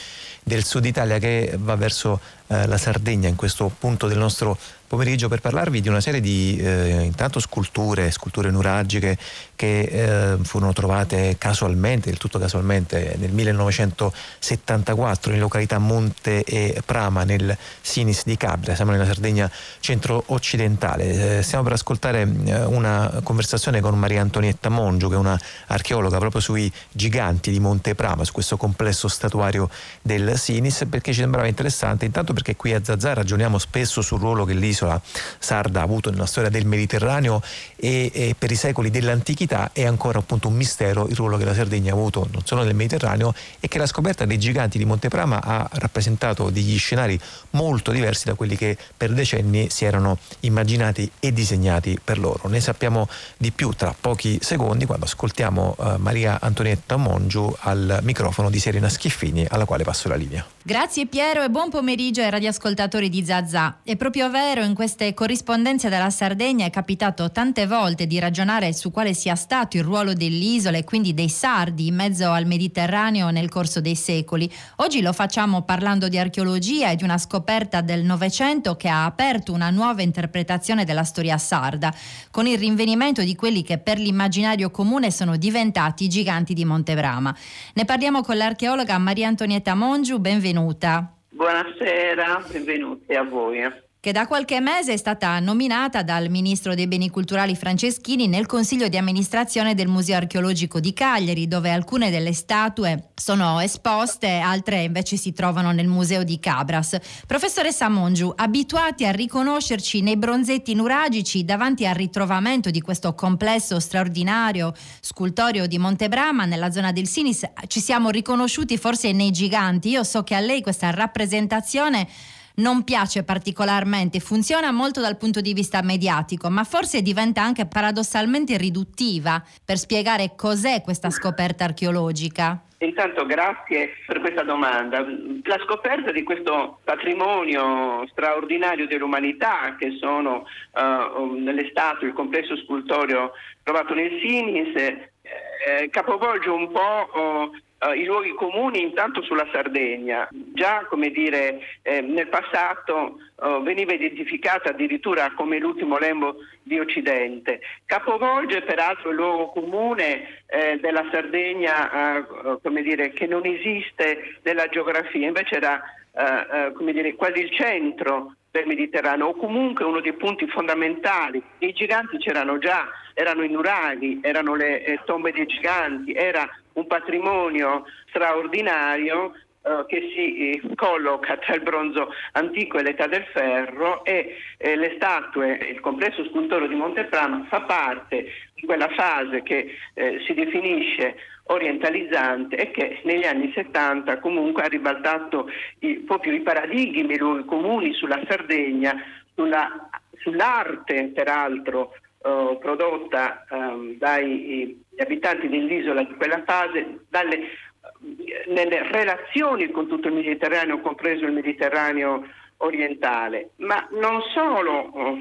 del sud Italia che va verso uh, la Sardegna in questo punto del nostro pomeriggio per parlarvi di una serie di eh, intanto sculture, sculture nuragiche che eh, furono trovate casualmente, del tutto casualmente, nel 1974 in località Monte e Prama nel Sinis di Cabria, siamo nella Sardegna centro-occidentale. Eh, stiamo per ascoltare eh, una conversazione con Maria Antonietta Mongio, che è una archeologa proprio sui giganti di Monte Prama, su questo complesso statuario del Sinis, perché ci sembrava interessante, intanto perché qui a Zazà ragioniamo spesso sul ruolo che l'isola sarda ha avuto nella storia del Mediterraneo e, e, per i secoli dell'antichità è ancora appunto un mistero il ruolo che la Sardegna ha avuto non solo nel Mediterraneo e che la scoperta dei giganti di Monteprama ha rappresentato degli scenari molto diversi da quelli che per decenni si erano immaginati e disegnati per loro. Ne sappiamo di più tra pochi secondi quando ascoltiamo uh, Maria Antonietta Mongiu al microfono di Serena Schiffini alla quale passo la linea. Grazie Piero e buon pomeriggio ai radioascoltatori di Zazà. È proprio vero, in queste corrispondenze dalla Sardegna è capitato tante volte di ragionare su quale sia stato il ruolo dell'isola e quindi dei sardi in mezzo al Mediterraneo nel corso dei secoli. Oggi lo facciamo parlando di archeologia e di una scoperta del Novecento che ha aperto una nuova interpretazione della storia sarda, con il rinvenimento di quelli che per l'immaginario comune sono diventati i giganti di Montebrama. Ne parliamo con l'archeologa Maria Antonietta Mongiu, benvenuta. Buonasera, benvenuti a voi che da qualche mese è stata nominata dal ministro dei beni culturali Franceschini nel consiglio di amministrazione del Museo archeologico di Cagliari, dove alcune delle statue sono esposte, altre invece si trovano nel museo di Cabras. Professoressa Mongiu, abituati a riconoscerci nei bronzetti nuragici davanti al ritrovamento di questo complesso straordinario scultorio di Montebrama nella zona del Sinis, ci siamo riconosciuti forse nei giganti. Io so che a lei questa rappresentazione non piace particolarmente, funziona molto dal punto di vista mediatico, ma forse diventa anche paradossalmente riduttiva per spiegare cos'è questa scoperta archeologica. Intanto grazie per questa domanda. La scoperta di questo patrimonio straordinario dell'umanità che sono uh, nelle statue, il complesso scultorio trovato nel Sinis, eh, capovolge un po' uh, uh, i luoghi comuni intanto sulla Sardegna. Già come dire, eh, nel passato uh, veniva identificata addirittura come l'ultimo lembo di Occidente. Capovolge peraltro il luogo comune eh, della Sardegna uh, come dire, che non esiste nella geografia, invece era come dire, quasi il centro del Mediterraneo o comunque uno dei punti fondamentali. I giganti c'erano già, erano i nuraghi, erano le eh, tombe dei giganti, era un patrimonio straordinario Uh, che si eh, colloca tra il bronzo antico e l'età del ferro e eh, le statue, il complesso scultoro di Monteprama fa parte di quella fase che eh, si definisce orientalizzante e che negli anni 70 comunque ha ribaltato i, proprio i paradigmi, comuni sulla Sardegna, sulla, sull'arte peraltro uh, prodotta um, dai abitanti dell'isola di quella fase, dalle, nelle relazioni con tutto il Mediterraneo, compreso il Mediterraneo orientale, ma non solo uh,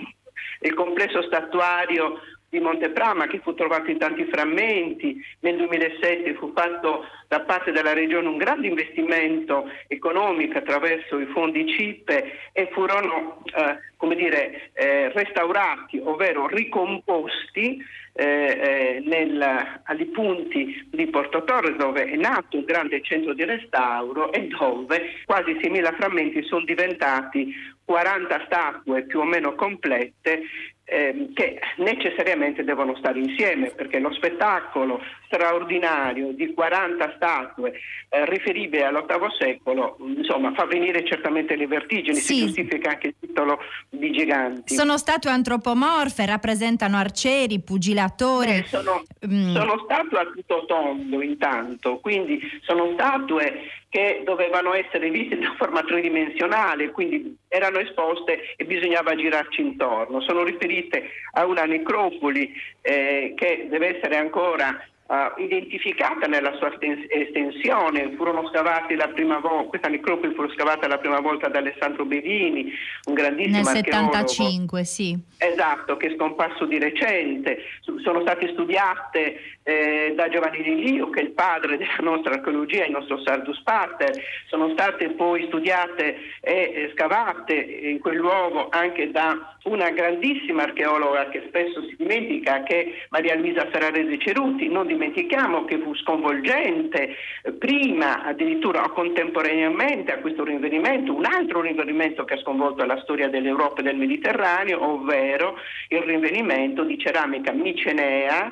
il complesso statuario di Monteprama che fu trovato in tanti frammenti. Nel 2007 fu fatto da parte della regione un grande investimento economico attraverso i fondi CIPE e furono eh, dire, eh, restaurati, ovvero ricomposti eh, eh nel, agli punti di Porto Torres dove è nato un grande centro di restauro e dove quasi 6.000 frammenti sono diventati 40 statue più o meno complete ehm, che necessariamente devono stare insieme perché lo spettacolo straordinario di 40 statue eh, riferibili all'VIII secolo insomma fa venire certamente le vertigini, sì. si giustifica anche il titolo di giganti. Sono statue antropomorfe, rappresentano arcieri, pugilatori. Eh, sono, mm. sono statue a tutto tondo intanto, quindi sono statue che dovevano essere viste da forma tridimensionale, quindi erano esposte e bisognava girarci intorno. Sono riferite a una necropoli eh, che deve essere ancora eh, identificata nella sua esten- estensione. Furono scavati la prima volta, questa necropoli fu scavata la prima volta da Alessandro Bedini, un grandissimo Nel archeologo. 75, sì. Esatto, che è scomparso di recente. Sono state studiate eh, da Giovanni Di Lio, che è il padre della nostra archeologia, il nostro Sardus Pater. Sono state poi studiate e eh, scavate in quel luogo anche da una grandissima archeologa che spesso si dimentica, che è Maria Luisa Ferraresi Ceruti. Non dimentichiamo che fu sconvolgente eh, prima, addirittura contemporaneamente a questo rinvenimento, un altro rinvenimento che ha sconvolto la storia dell'Europa e del Mediterraneo, ovvero il rinvenimento di ceramica micenea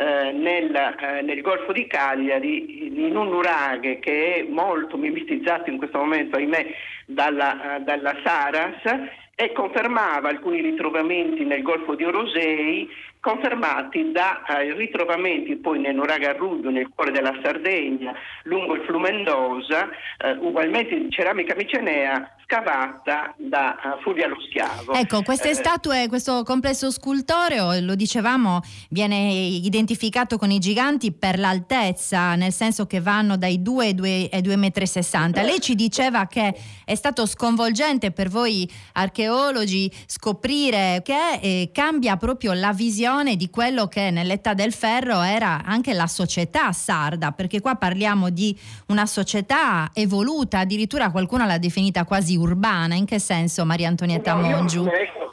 eh, nel, eh, nel Golfo di Cagliari in un nuraghe che è molto mimetizzato in questo momento, ahimè, dalla, eh, dalla Saras e confermava alcuni ritrovamenti nel Golfo di Orosei confermati da eh, ritrovamenti poi nel Nuraga Rubbio, nel cuore della Sardegna, lungo il Flumendosa, eh, ugualmente di ceramica micenea scavata da eh, Fulvia lo Schiavo. Ecco, queste Eh, statue, questo complesso scultoreo, lo dicevamo, viene identificato con i giganti per l'altezza, nel senso che vanno dai 2 ai 2 ai 2,60 m. Lei ci diceva che è stato sconvolgente per voi archeologi scoprire che eh, cambia proprio la visione di quello che nell'età del ferro era anche la società sarda, perché qua parliamo di una società evoluta, addirittura qualcuno l'ha definita quasi urbana. In che senso, Maria Antonietta No, Mongiu? ecco,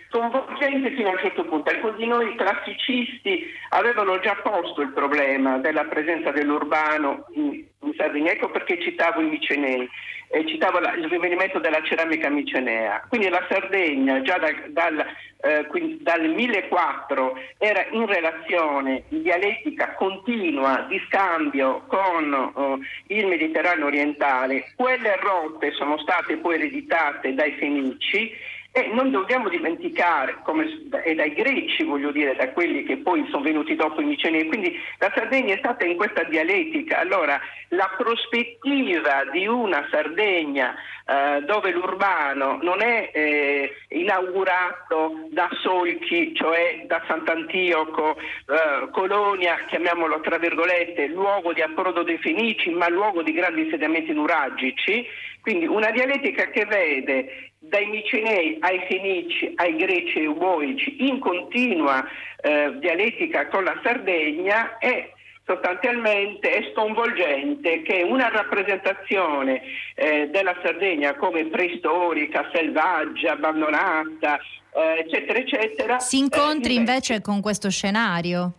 fino a un certo punto. Alcuni di noi classicisti avevano già posto il problema della presenza dell'urbano in, in Sardegna. Ecco perché citavo i micenei, e citavo la- il rivenimento della ceramica micenea. Quindi la Sardegna già dal, dal, eh, dal 1004 era in relazione in dialettica continua di scambio con eh, il Mediterraneo orientale. Quelle rotte sono state poi ereditate dai Fenici e non dobbiamo dimenticare, come, e dai greci voglio dire, da quelli che poi sono venuti dopo i Micenei, quindi la Sardegna è stata in questa dialettica. Allora la prospettiva di una Sardegna eh, dove l'urbano non è eh, inaugurato da solchi, cioè da Sant'Antioco, eh, colonia, chiamiamolo tra virgolette, luogo di approdo dei Fenici, ma luogo di grandi insediamenti nuragici, quindi una dialettica che vede dai Micenei ai Fenici, ai Greci e ai Uoici in continua eh, dialettica con la Sardegna è sostanzialmente è sconvolgente che una rappresentazione eh, della Sardegna come preistorica, selvaggia, abbandonata, eh, eccetera, eccetera, Si incontri invece con questo scenario.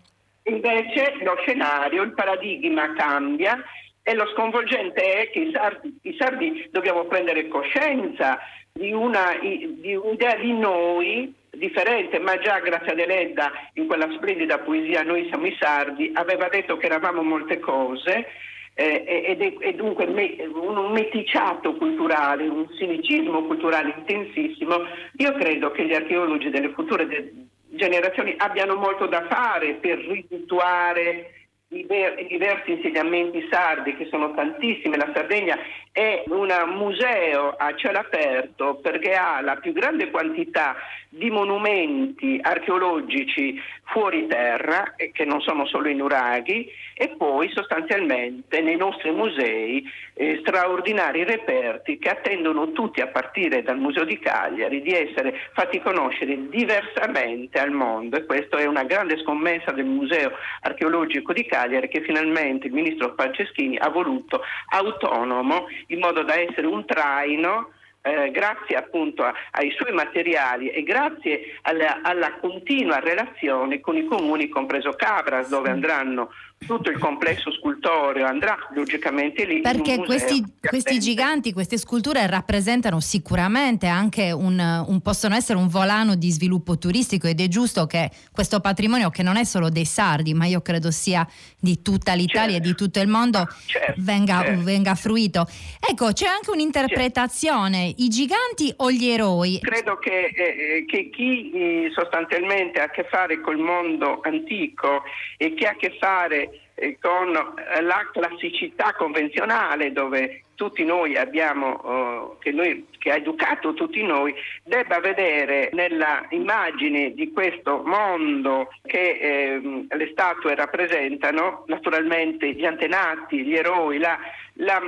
Invece lo scenario, il paradigma cambia e lo sconvolgente è che i sardi, i sardi dobbiamo prendere coscienza di, una, di un'idea di noi differente, ma già grazie ad Eledda in quella splendida poesia Noi siamo i sardi aveva detto che eravamo molte cose eh, ed è, è dunque me- un, meticciato culturale, un sinicismo culturale intensissimo. Io credo che gli archeologi delle future de- generazioni abbiano molto da fare per ritituare diver- diversi insediamenti sardi, che sono tantissimi. La Sardegna è un museo a cielo aperto perché ha la più grande quantità di monumenti archeologici fuori terra, che non sono solo i nuraghi, e poi sostanzialmente nei nostri musei eh, straordinari reperti che attendono tutti, a partire dal Museo di Cagliari, di essere fatti conoscere diversamente al mondo. E questa è una grande scommessa del Museo archeologico di Cagliari che finalmente il ministro Franceschini ha voluto autonomo in modo da essere un traino eh, grazie appunto a- ai suoi materiali e grazie alla, alla continua relazione con i comuni, compreso Cabras, dove andranno tutto il complesso scultoreo, andrà logicamente lì. Perché questi, questi giganti, queste sculture rappresentano sicuramente anche un, un- possono essere un volano di sviluppo turistico ed è giusto che questo patrimonio, che non è solo dei sardi, ma io credo sia di tutta l'Italia e di tutto il mondo, venga, certo. venga fruito. Ecco, c'è anche un'interpretazione I giganti o gli eroi? Credo che, eh, che chi eh, sostanzialmente ha a che fare col mondo antico e che ha a che fare eh, con la classicità convenzionale dove tutti noi abbiamo, eh, che, noi, che, ha educato tutti noi, debba vedere nella immagine di questo mondo che eh, le statue rappresentano, naturalmente gli antenati, gli eroi, la, la,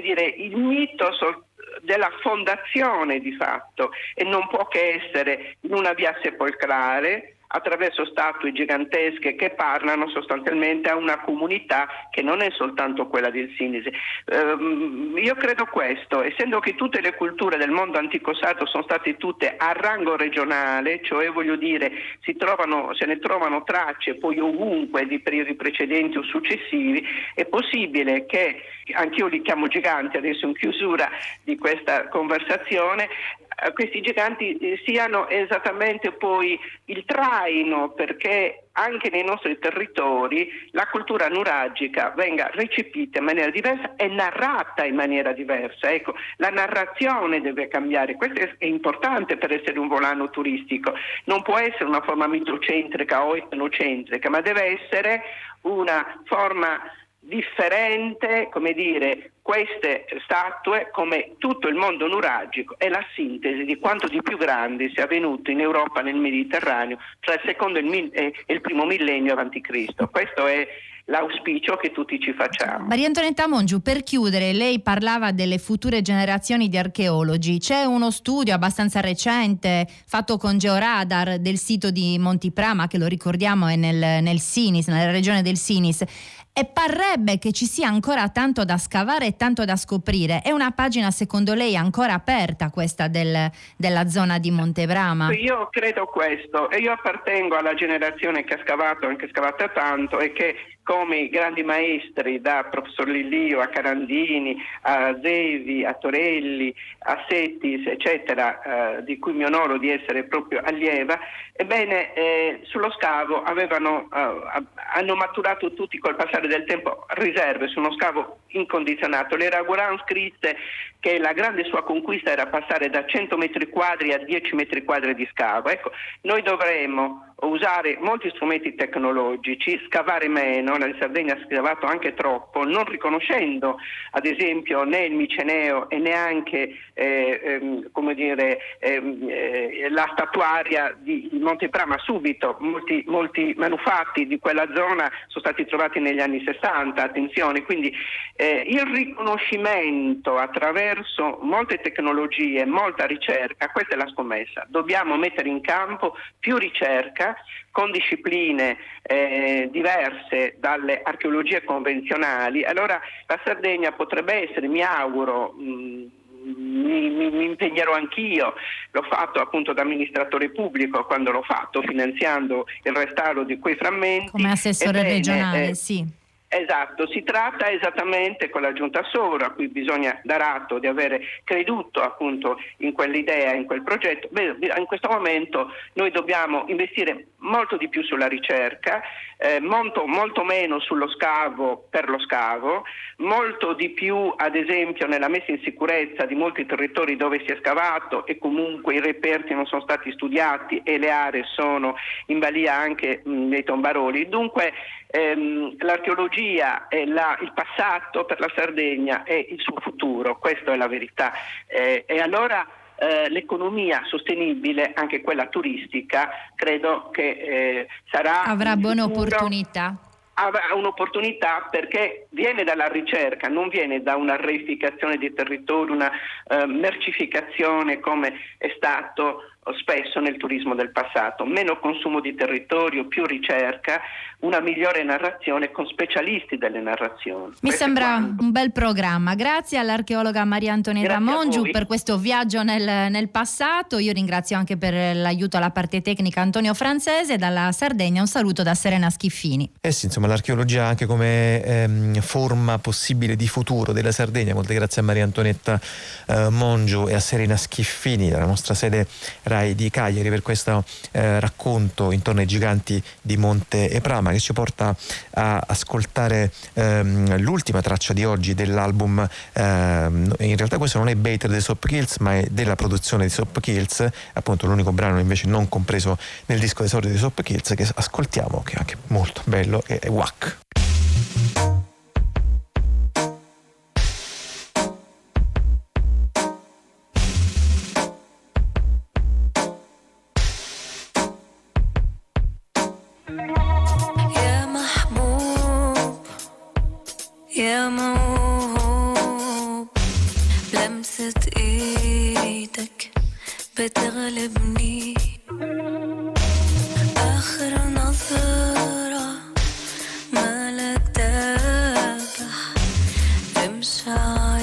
dire, il mito sol- della fondazione di fatto e non può che essere in una via sepolcrale attraverso statue gigantesche che parlano sostanzialmente a una comunità che non è soltanto quella del Sinisi. Um, io credo questo, essendo che tutte le culture del mondo antico sacro sono state tutte a rango regionale, cioè voglio dire trovano, se ne trovano tracce poi ovunque di periodi precedenti o successivi, è possibile che, anch'io li chiamo giganti adesso in chiusura di questa conversazione, eh, questi giganti eh, siano esattamente poi il traino perché anche nei nostri territori la cultura nuragica venga recepita in maniera diversa e narrata in maniera diversa. Ecco, la narrazione deve cambiare, questo è importante per essere un volano turistico, non può essere una forma mitocentrica o etnocentrica, ma deve essere una forma differente, come dire, queste statue, come tutto il mondo nuragico, è la sintesi di quanto di più grande sia avvenuto in Europa nel Mediterraneo tra il secondo e il, mil- e il primo millennio a.C. Questo è l'auspicio che tutti ci facciamo. Maria Antonietta Mongiu, per chiudere, lei parlava delle future generazioni di archeologi. C'è uno studio abbastanza recente fatto con Georadar del sito di Montiprama, che lo ricordiamo è nel, nel Sinis, nella regione del Sinis e parrebbe che ci sia ancora tanto da scavare e tanto da scoprire. È una pagina secondo lei ancora aperta questa del, della zona di Montebrama? Io credo questo e io appartengo alla generazione che ha scavato, anche scavata tanto e che come i grandi maestri, da professor Lillio a Carandini, a Zevi, a Torelli, a Settis, eccetera, eh, di cui mi onoro di essere proprio allieva, ebbene eh, sullo scavo avevano, eh, hanno maturato tutti col passare del tempo riserve su uno scavo incondizionato. Le Raguran scrisse che la grande sua conquista era passare da 100 metri quadri a 10 metri quadri di scavo. Ecco, noi dovremmo usare molti strumenti tecnologici, scavare meno, la Sardegna ha scavato anche troppo, non riconoscendo ad esempio né il Miceneo e neanche eh, ehm, come dire, ehm, eh, la statuaria di, di Monteprama subito, molti, molti, manufatti di quella zona sono stati trovati negli anni 60, attenzione, quindi eh, il riconoscimento attraverso molte tecnologie, molta ricerca, questa è la scommessa, dobbiamo mettere in campo più ricerca con discipline eh, diverse dalle archeologie convenzionali, allora la Sardegna potrebbe essere, mi auguro, mh, mi, mi, mi, impegnerò anch'io, l'ho fatto appunto da amministratore pubblico quando l'ho fatto finanziando il restauro di quei frammenti. Come assessore Ebbene, regionale, eh, sì. Esatto, si tratta esattamente con la Giunta Sovra, a cui bisogna dar atto di avere creduto appunto in quell'idea, in quel progetto. Beh, in questo momento noi dobbiamo investire molto di più sulla ricerca, eh, molto, molto meno sullo scavo per lo scavo, molto di più ad esempio nella messa in sicurezza di molti territori dove si è scavato e comunque i reperti non sono stati studiati e le aree sono in balia anche mh, nei tombaroli. Dunque ehm, l'archeologia è la, il passato per la Sardegna e il suo futuro, questa è la verità. Eh, e allora eh, l'economia sostenibile, anche quella turistica, credo che eh, sarà... Avrà buone opportunità. Avrà un'opportunità perché viene dalla ricerca, non viene da una reificazione di territorio, una eh, mercificazione come è stato spesso nel turismo del passato, meno consumo di territorio, più ricerca, una migliore narrazione con specialisti delle narrazioni. Mi questo sembra un bel programma. Grazie all'archeologa Maria Antonietta Mongiu per questo viaggio nel, nel, passato. Io ringrazio anche per l'aiuto alla parte tecnica Antonio Francese. Dalla Sardegna un saluto da Serena Schiffini. Eh sì, insomma, l'archeologia anche come ehm, forma possibile di futuro della Sardegna. Molte grazie a Maria Antonietta eh, Mongiu e a Serena Schiffini della nostra sede RAI di Cagliari per questo eh, racconto intorno ai giganti di Monte Eprama che ci porta a ascoltare ehm, l'ultima traccia di oggi dell'album. Ehm, in realtà questo non è Bater dei Soap Kills, ma è della produzione di Soap Kills, appunto l'unico brano invece non compreso nel disco d'esordio di Soap Kills che ascoltiamo, che è anche molto bello, è Wack. I'm sorry,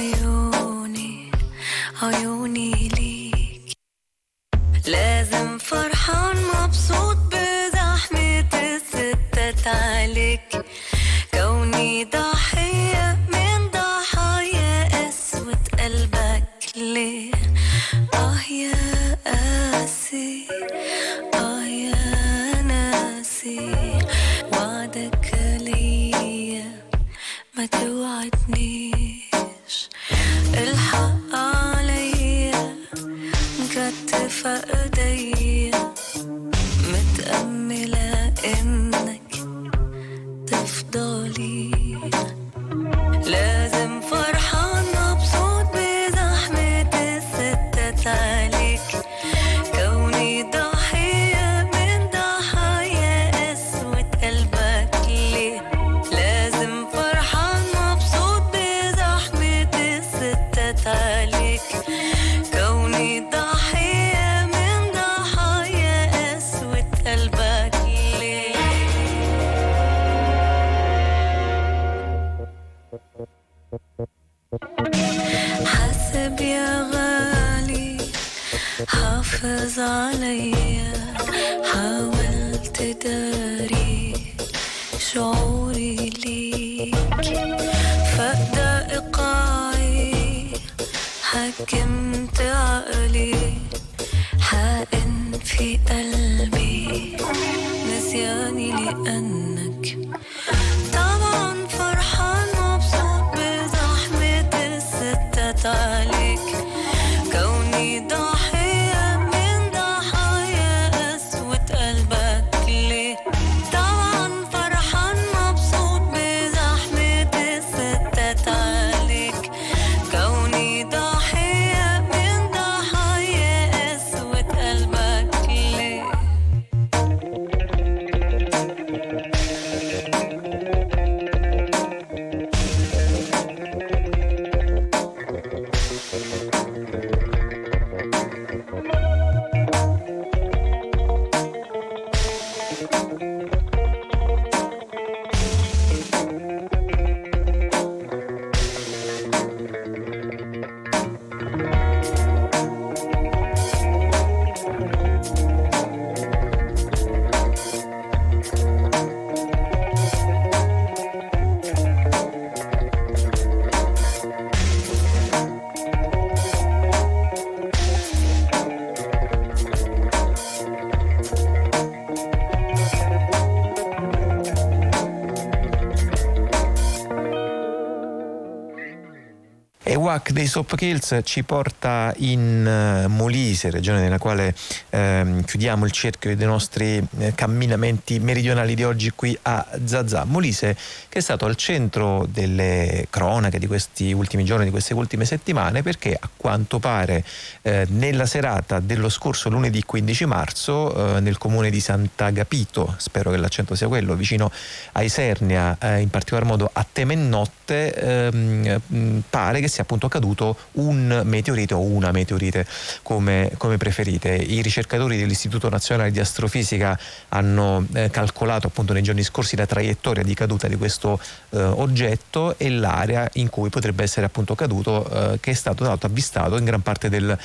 Wack dei Soap Kills ci porta in eh, Molise, regione nella quale ehm, chiudiamo il cerchio dei nostri eh, camminamenti meridionali di oggi qui a Zazà. Molise che è stato al centro delle cronache di questi ultimi giorni, di queste ultime settimane, perché a quanto pare eh, nella serata dello scorso lunedì 15 marzo eh, nel comune di Sant'Agapito, spero che l'accento sia quello, vicino a Isernia, eh, in particolar modo a Temennotte, ehm, mh, pare che sia appunto caduto un meteorite o una meteorite come, come preferite. I ricercatori dell'Istituto Nazionale di Astrofisica hanno eh, calcolato appunto nei giorni scorsi la traiettoria di caduta di questo eh, oggetto e l'area in cui potrebbe essere appunto caduto eh, che è stato l'altro avvistato in gran parte del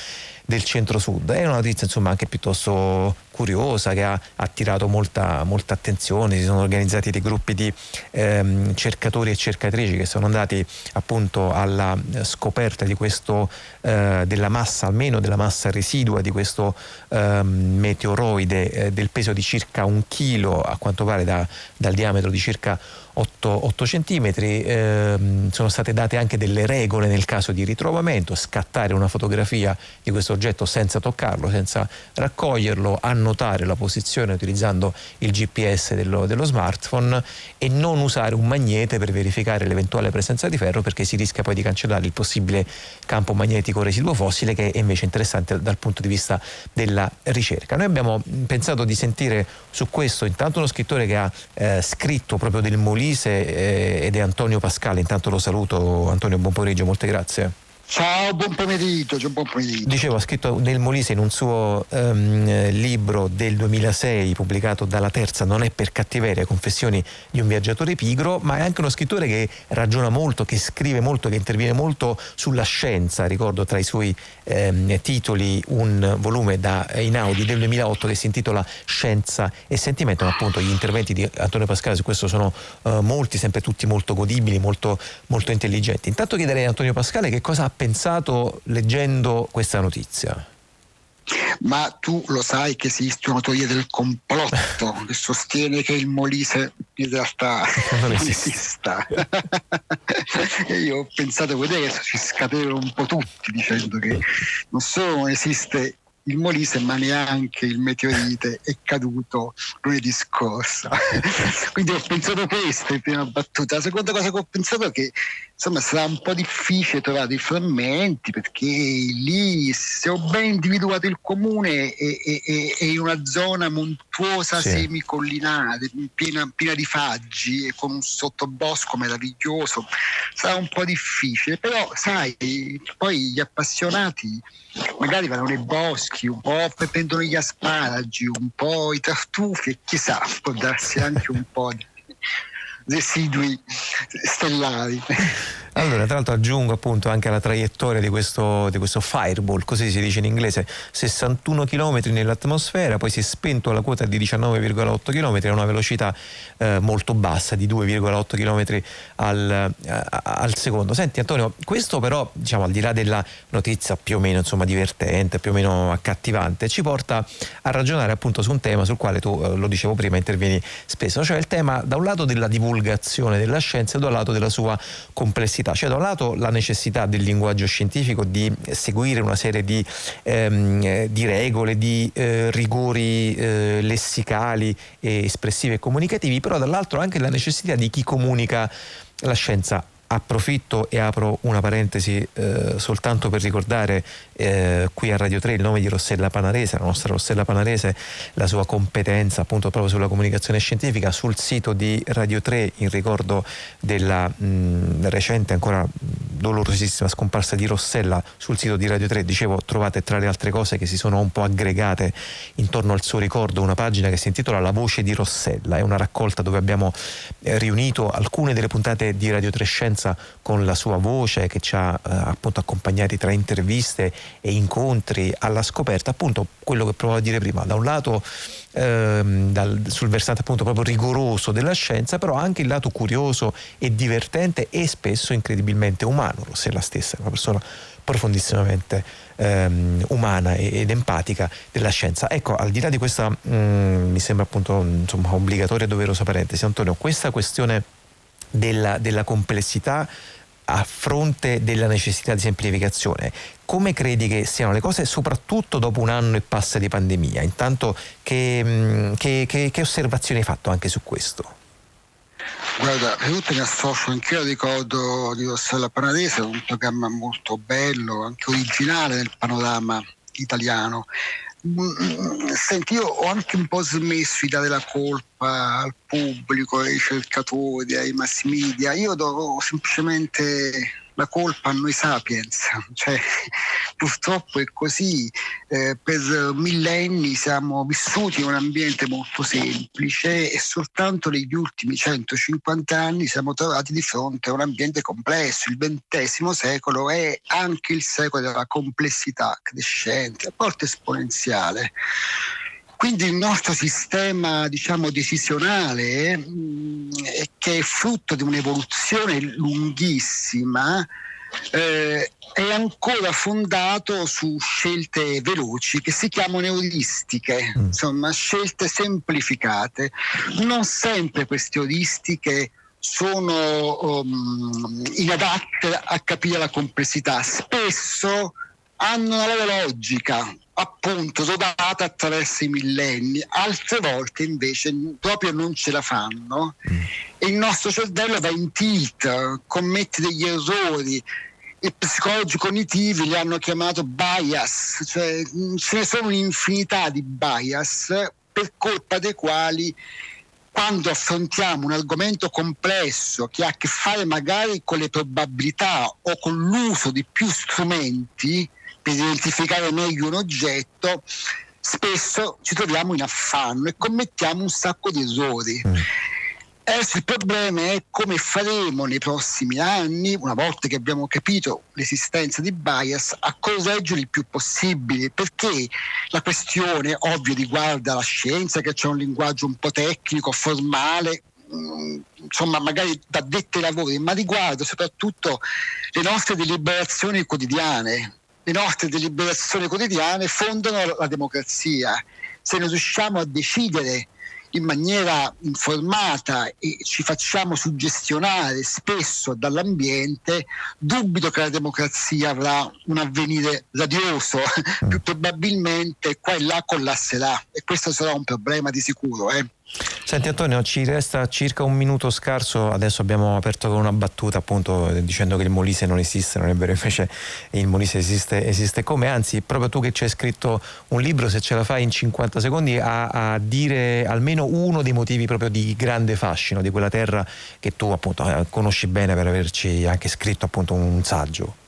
del centro-sud. È una notizia insomma anche piuttosto curiosa che ha attirato molta, molta attenzione, si sono organizzati dei gruppi di ehm, cercatori e cercatrici che sono andati appunto alla scoperta di questo, eh, della massa, almeno della massa residua di questo ehm, meteoroide eh, del peso di circa un chilo, a quanto pare da, dal diametro di circa 8, 8 centimetri, ehm, sono state date anche delle regole nel caso di ritrovamento, scattare una fotografia di questo oggetto senza toccarlo, senza raccoglierlo, annotare la posizione utilizzando il GPS dello, dello smartphone e non usare un magnete per verificare l'eventuale presenza di ferro perché si rischia poi di cancellare il possibile campo magnetico residuo fossile che è invece interessante dal punto di vista della ricerca. Noi abbiamo pensato di sentire su questo intanto uno scrittore che ha eh, scritto proprio del Molino Molise eh, ed è Antonio Pascale. Intanto lo saluto. Antonio, buon pomeriggio, molte grazie. Ciao, buon pomeriggio, buon pomeriggio. Dicevo, ha scritto nel Molise in un suo um, libro del 2006 pubblicato dalla Terza Non è per cattiveria, confessioni di un viaggiatore pigro, ma è anche uno scrittore che ragiona molto, che scrive molto, che interviene molto sulla scienza. Ricordo tra i suoi um, titoli un volume da Inaudi del 2008 che si intitola Scienza e Sentimento, ma appunto gli interventi di Antonio Pascale su questo sono uh, molti, sempre tutti molto godibili, molto, molto intelligenti. Intanto chiederei a Antonio Pascale che cosa ha pensato leggendo questa notizia? Ma tu lo sai che esiste una teoria del complotto *laughs* che sostiene che il Molise in realtà *laughs* non esista. *laughs* e io ho pensato che adesso ci scatenano un po' tutti dicendo che non solo non esiste il Molise ma neanche il meteorite è caduto lunedì scorsa *laughs* quindi ho pensato questo in prima battuta. La seconda cosa che ho pensato è che insomma sarà un po' difficile trovare i frammenti perché lì se ho ben individuato il comune è, è, è in una zona montuosa sì. semicollinare piena, piena di faggi e con un sottobosco meraviglioso. Sarà un po' difficile però sai poi gli appassionati magari vanno nei boschi, un po' prendono gli asparagi, un po' i tartufi e chissà, può darsi anche un po' di residui stellari. *laughs* Allora, tra l'altro aggiungo appunto anche la traiettoria di questo, di questo fireball, così si dice in inglese, 61 km nell'atmosfera, poi si è spento alla quota di 19,8 km a una velocità eh, molto bassa di 2,8 km al, eh, al, secondo. Senti Antonio, questo però, diciamo, al di là della notizia più o meno insomma, divertente, più o meno accattivante, ci porta a ragionare appunto su un tema sul quale tu, eh, lo dicevo prima, intervieni spesso, cioè il tema da un lato della divulgazione della scienza e da un lato della sua complessità complessità. C'è da un lato la necessità del linguaggio scientifico di seguire una serie di, ehm, di regole, di eh, rigori eh, lessicali, espressivi e comunicativi, però dall'altro anche la necessità di chi comunica la scienza approfitto e apro una parentesi eh, soltanto per ricordare eh, qui a Radio 3 il nome di Rossella Panarese, la nostra Rossella Panarese, la sua competenza appunto proprio sulla comunicazione scientifica sul sito di Radio 3 in ricordo della mh, recente ancora dolorosissima scomparsa di Rossella sul sito di Radio 3 dicevo trovate tra le altre cose che si sono un po' aggregate intorno al suo ricordo una pagina che si intitola La voce di Rossella. È una raccolta dove abbiamo eh, riunito alcune delle puntate di Radio 3 Scienza con la sua voce che ci ha eh, appunto accompagnati tra interviste e incontri alla scoperta appunto quello che provavo a dire prima da un lato ehm, dal, sul versante appunto proprio rigoroso della scienza però anche il lato curioso e divertente e spesso incredibilmente umano lo la stessa è una persona profondissimamente ehm, umana ed empatica della scienza. Ecco, al di là di questa, mh, mm, mi sembra appunto insomma, obbligatoria e doverosa parentesi, Antonio, questa questione della, della complessità a fronte della necessità di semplificazione. Come credi che siano le cose, soprattutto dopo un anno e passa di pandemia? Intanto, che, mm, che, che, che osservazioni hai fatto anche su questo? Guarda, per tutto mi associo anch'io ricordo di Rossella Panarese, un programma molto bello, anche originale nel panorama italiano. Senti, io ho anche un po' smesso di dare la colpa al pubblico, ai ricercatori, ai mass media. Io do semplicemente la colpa a noi sapiens, cioè, *laughs* purtroppo è così, eh, per millenni siamo vissuti in un ambiente molto semplice e soltanto negli ultimi 150 anni siamo trovati di fronte a un ambiente complesso. Il XX secolo è anche il secolo della complessità crescente, a volte esponenziale. Quindi il nostro sistema diciamo, decisionale, mh, mm, che è frutto di un'evoluzione lunghissima, eh, è ancora fondato su scelte veloci che si chiamano euristiche, mm. insomma scelte semplificate. Non sempre queste euristiche sono um, inadatte a capire la complessità, spesso hanno una loro logica, appunto rodata attraverso i millenni, altre volte invece proprio non ce la fanno mm. e il nostro cervello va in tilt, commette degli errori. I psicologi cognitivi li hanno chiamato bias, cioè mm, ce ne sono un'infinità di bias per colpa dei quali quando affrontiamo un argomento complesso che ha a che fare magari con le probabilità o con l'uso di più strumenti, per identificare meglio un oggetto, spesso ci troviamo in affanno e commettiamo un sacco di errori. Mm. Adesso il problema è come faremo nei prossimi anni, una volta che abbiamo capito l'esistenza di bias, a correggere il più possibile, perché la questione ovvio riguarda la scienza, che c'è un linguaggio un po' tecnico, formale, mm, insomma magari da dette lavori, ma riguarda soprattutto le nostre deliberazioni quotidiane, le nostre deliberazioni quotidiane fondano la democrazia. Se non riusciamo a decidere in maniera informata e ci facciamo suggestionare spesso dall'ambiente, dubito che la democrazia avrà un avvenire radioso, mm. *laughs* più probabilmente qua e là collasserà e questo sarà un problema di sicuro. Eh. Senti Antonio, ci resta circa un minuto scarso, adesso abbiamo aperto con una battuta appunto dicendo che il Molise non esiste, non è vero, invece il Molise esiste, esiste come, anzi proprio tu che ci hai scritto un libro, se ce la fai in 50 secondi a, a dire almeno uno dei motivi proprio di grande fascino di quella terra che tu appunto eh, conosci bene per averci anche scritto appunto un saggio.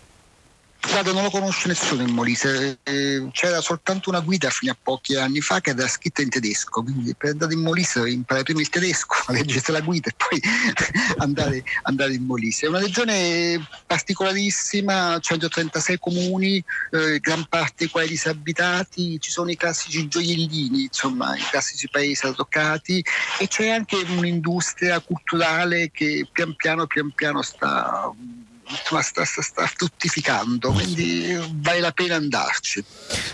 Guarda, non lo conosce nessuno il Molise, eh, c'era soltanto una guida fino a pochi anni fa che era scritta in tedesco, quindi per andare in Molise imparare prima il tedesco, *laughs* leggere la guida e poi *laughs* andare, andare, in Molise. È una regione particolarissima, 136 comuni, eh, gran parte quali disabitati, ci sono i classici gioiellini, insomma, i classici paesi arroccati e c'è anche un'industria culturale che pian piano, pian piano sta insomma, sta, sta, sta, fruttificando, quindi vale la pena andarci.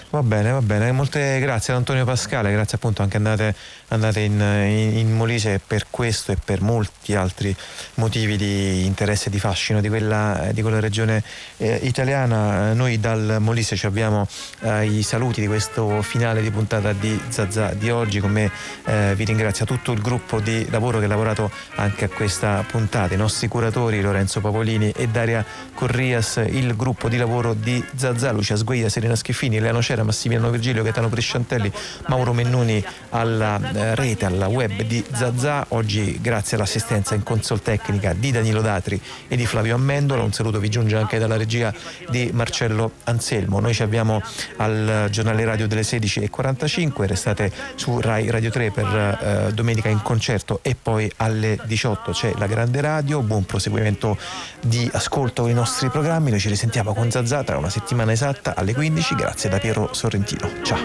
Va bene, va bene, molte grazie ad Antonio Pascale, grazie appunto anche andate, andate in, in, in, Molise per questo e per molti altri motivi di interesse e di fascino di quella, di quella regione eh, italiana. Noi dal Molise ci abbiamo eh, i saluti di questo finale di puntata di Zazà di oggi, con me eh, vi ringrazio tutto il gruppo di lavoro che ha lavorato anche a questa puntata, i nostri curatori Lorenzo Pavolini e Daria Corrias, il gruppo di lavoro di Zazza, Lucia Sguia, Serena Schiffini, Leano Cera, Massimiliano Virgilio, Gaetano Prisciantelli, Mauro Mennuni alla eh, rete, alla web di Zazza. Oggi grazie all'assistenza in consol tecnica di Danilo Datri e di Flavio Ammendola. Un saluto vi giunge anche dalla regia di Marcello Anselmo. Noi ci abbiamo al giornale radio delle 16.45, restate su Rai Radio 3 per eh, domenica in concerto e poi alle 18 c'è la grande radio. Buon proseguimento di ascolto ascolto i nostri programmi. Noi ci risentiamo con Zazza tra una settimana esatta alle 15. Grazie da Piero Sorrentino. Ciao.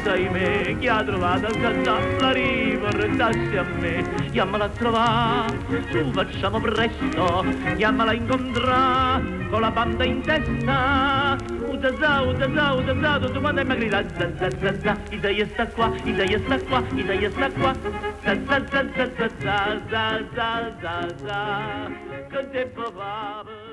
Zazza riportassi a me. Chiamala a trovare, su facciamo presto. Chiamala a incontrare con la banda in testa. Zazza, Zazza, Zazza, tutto quanto mi grida Zazza, Zazza, Isaia sta qua, Isaia sta qua, Isaia sta qua. Zazza, Zazza, Zazza, Zazza, Zazza, Zazza, che tempo fa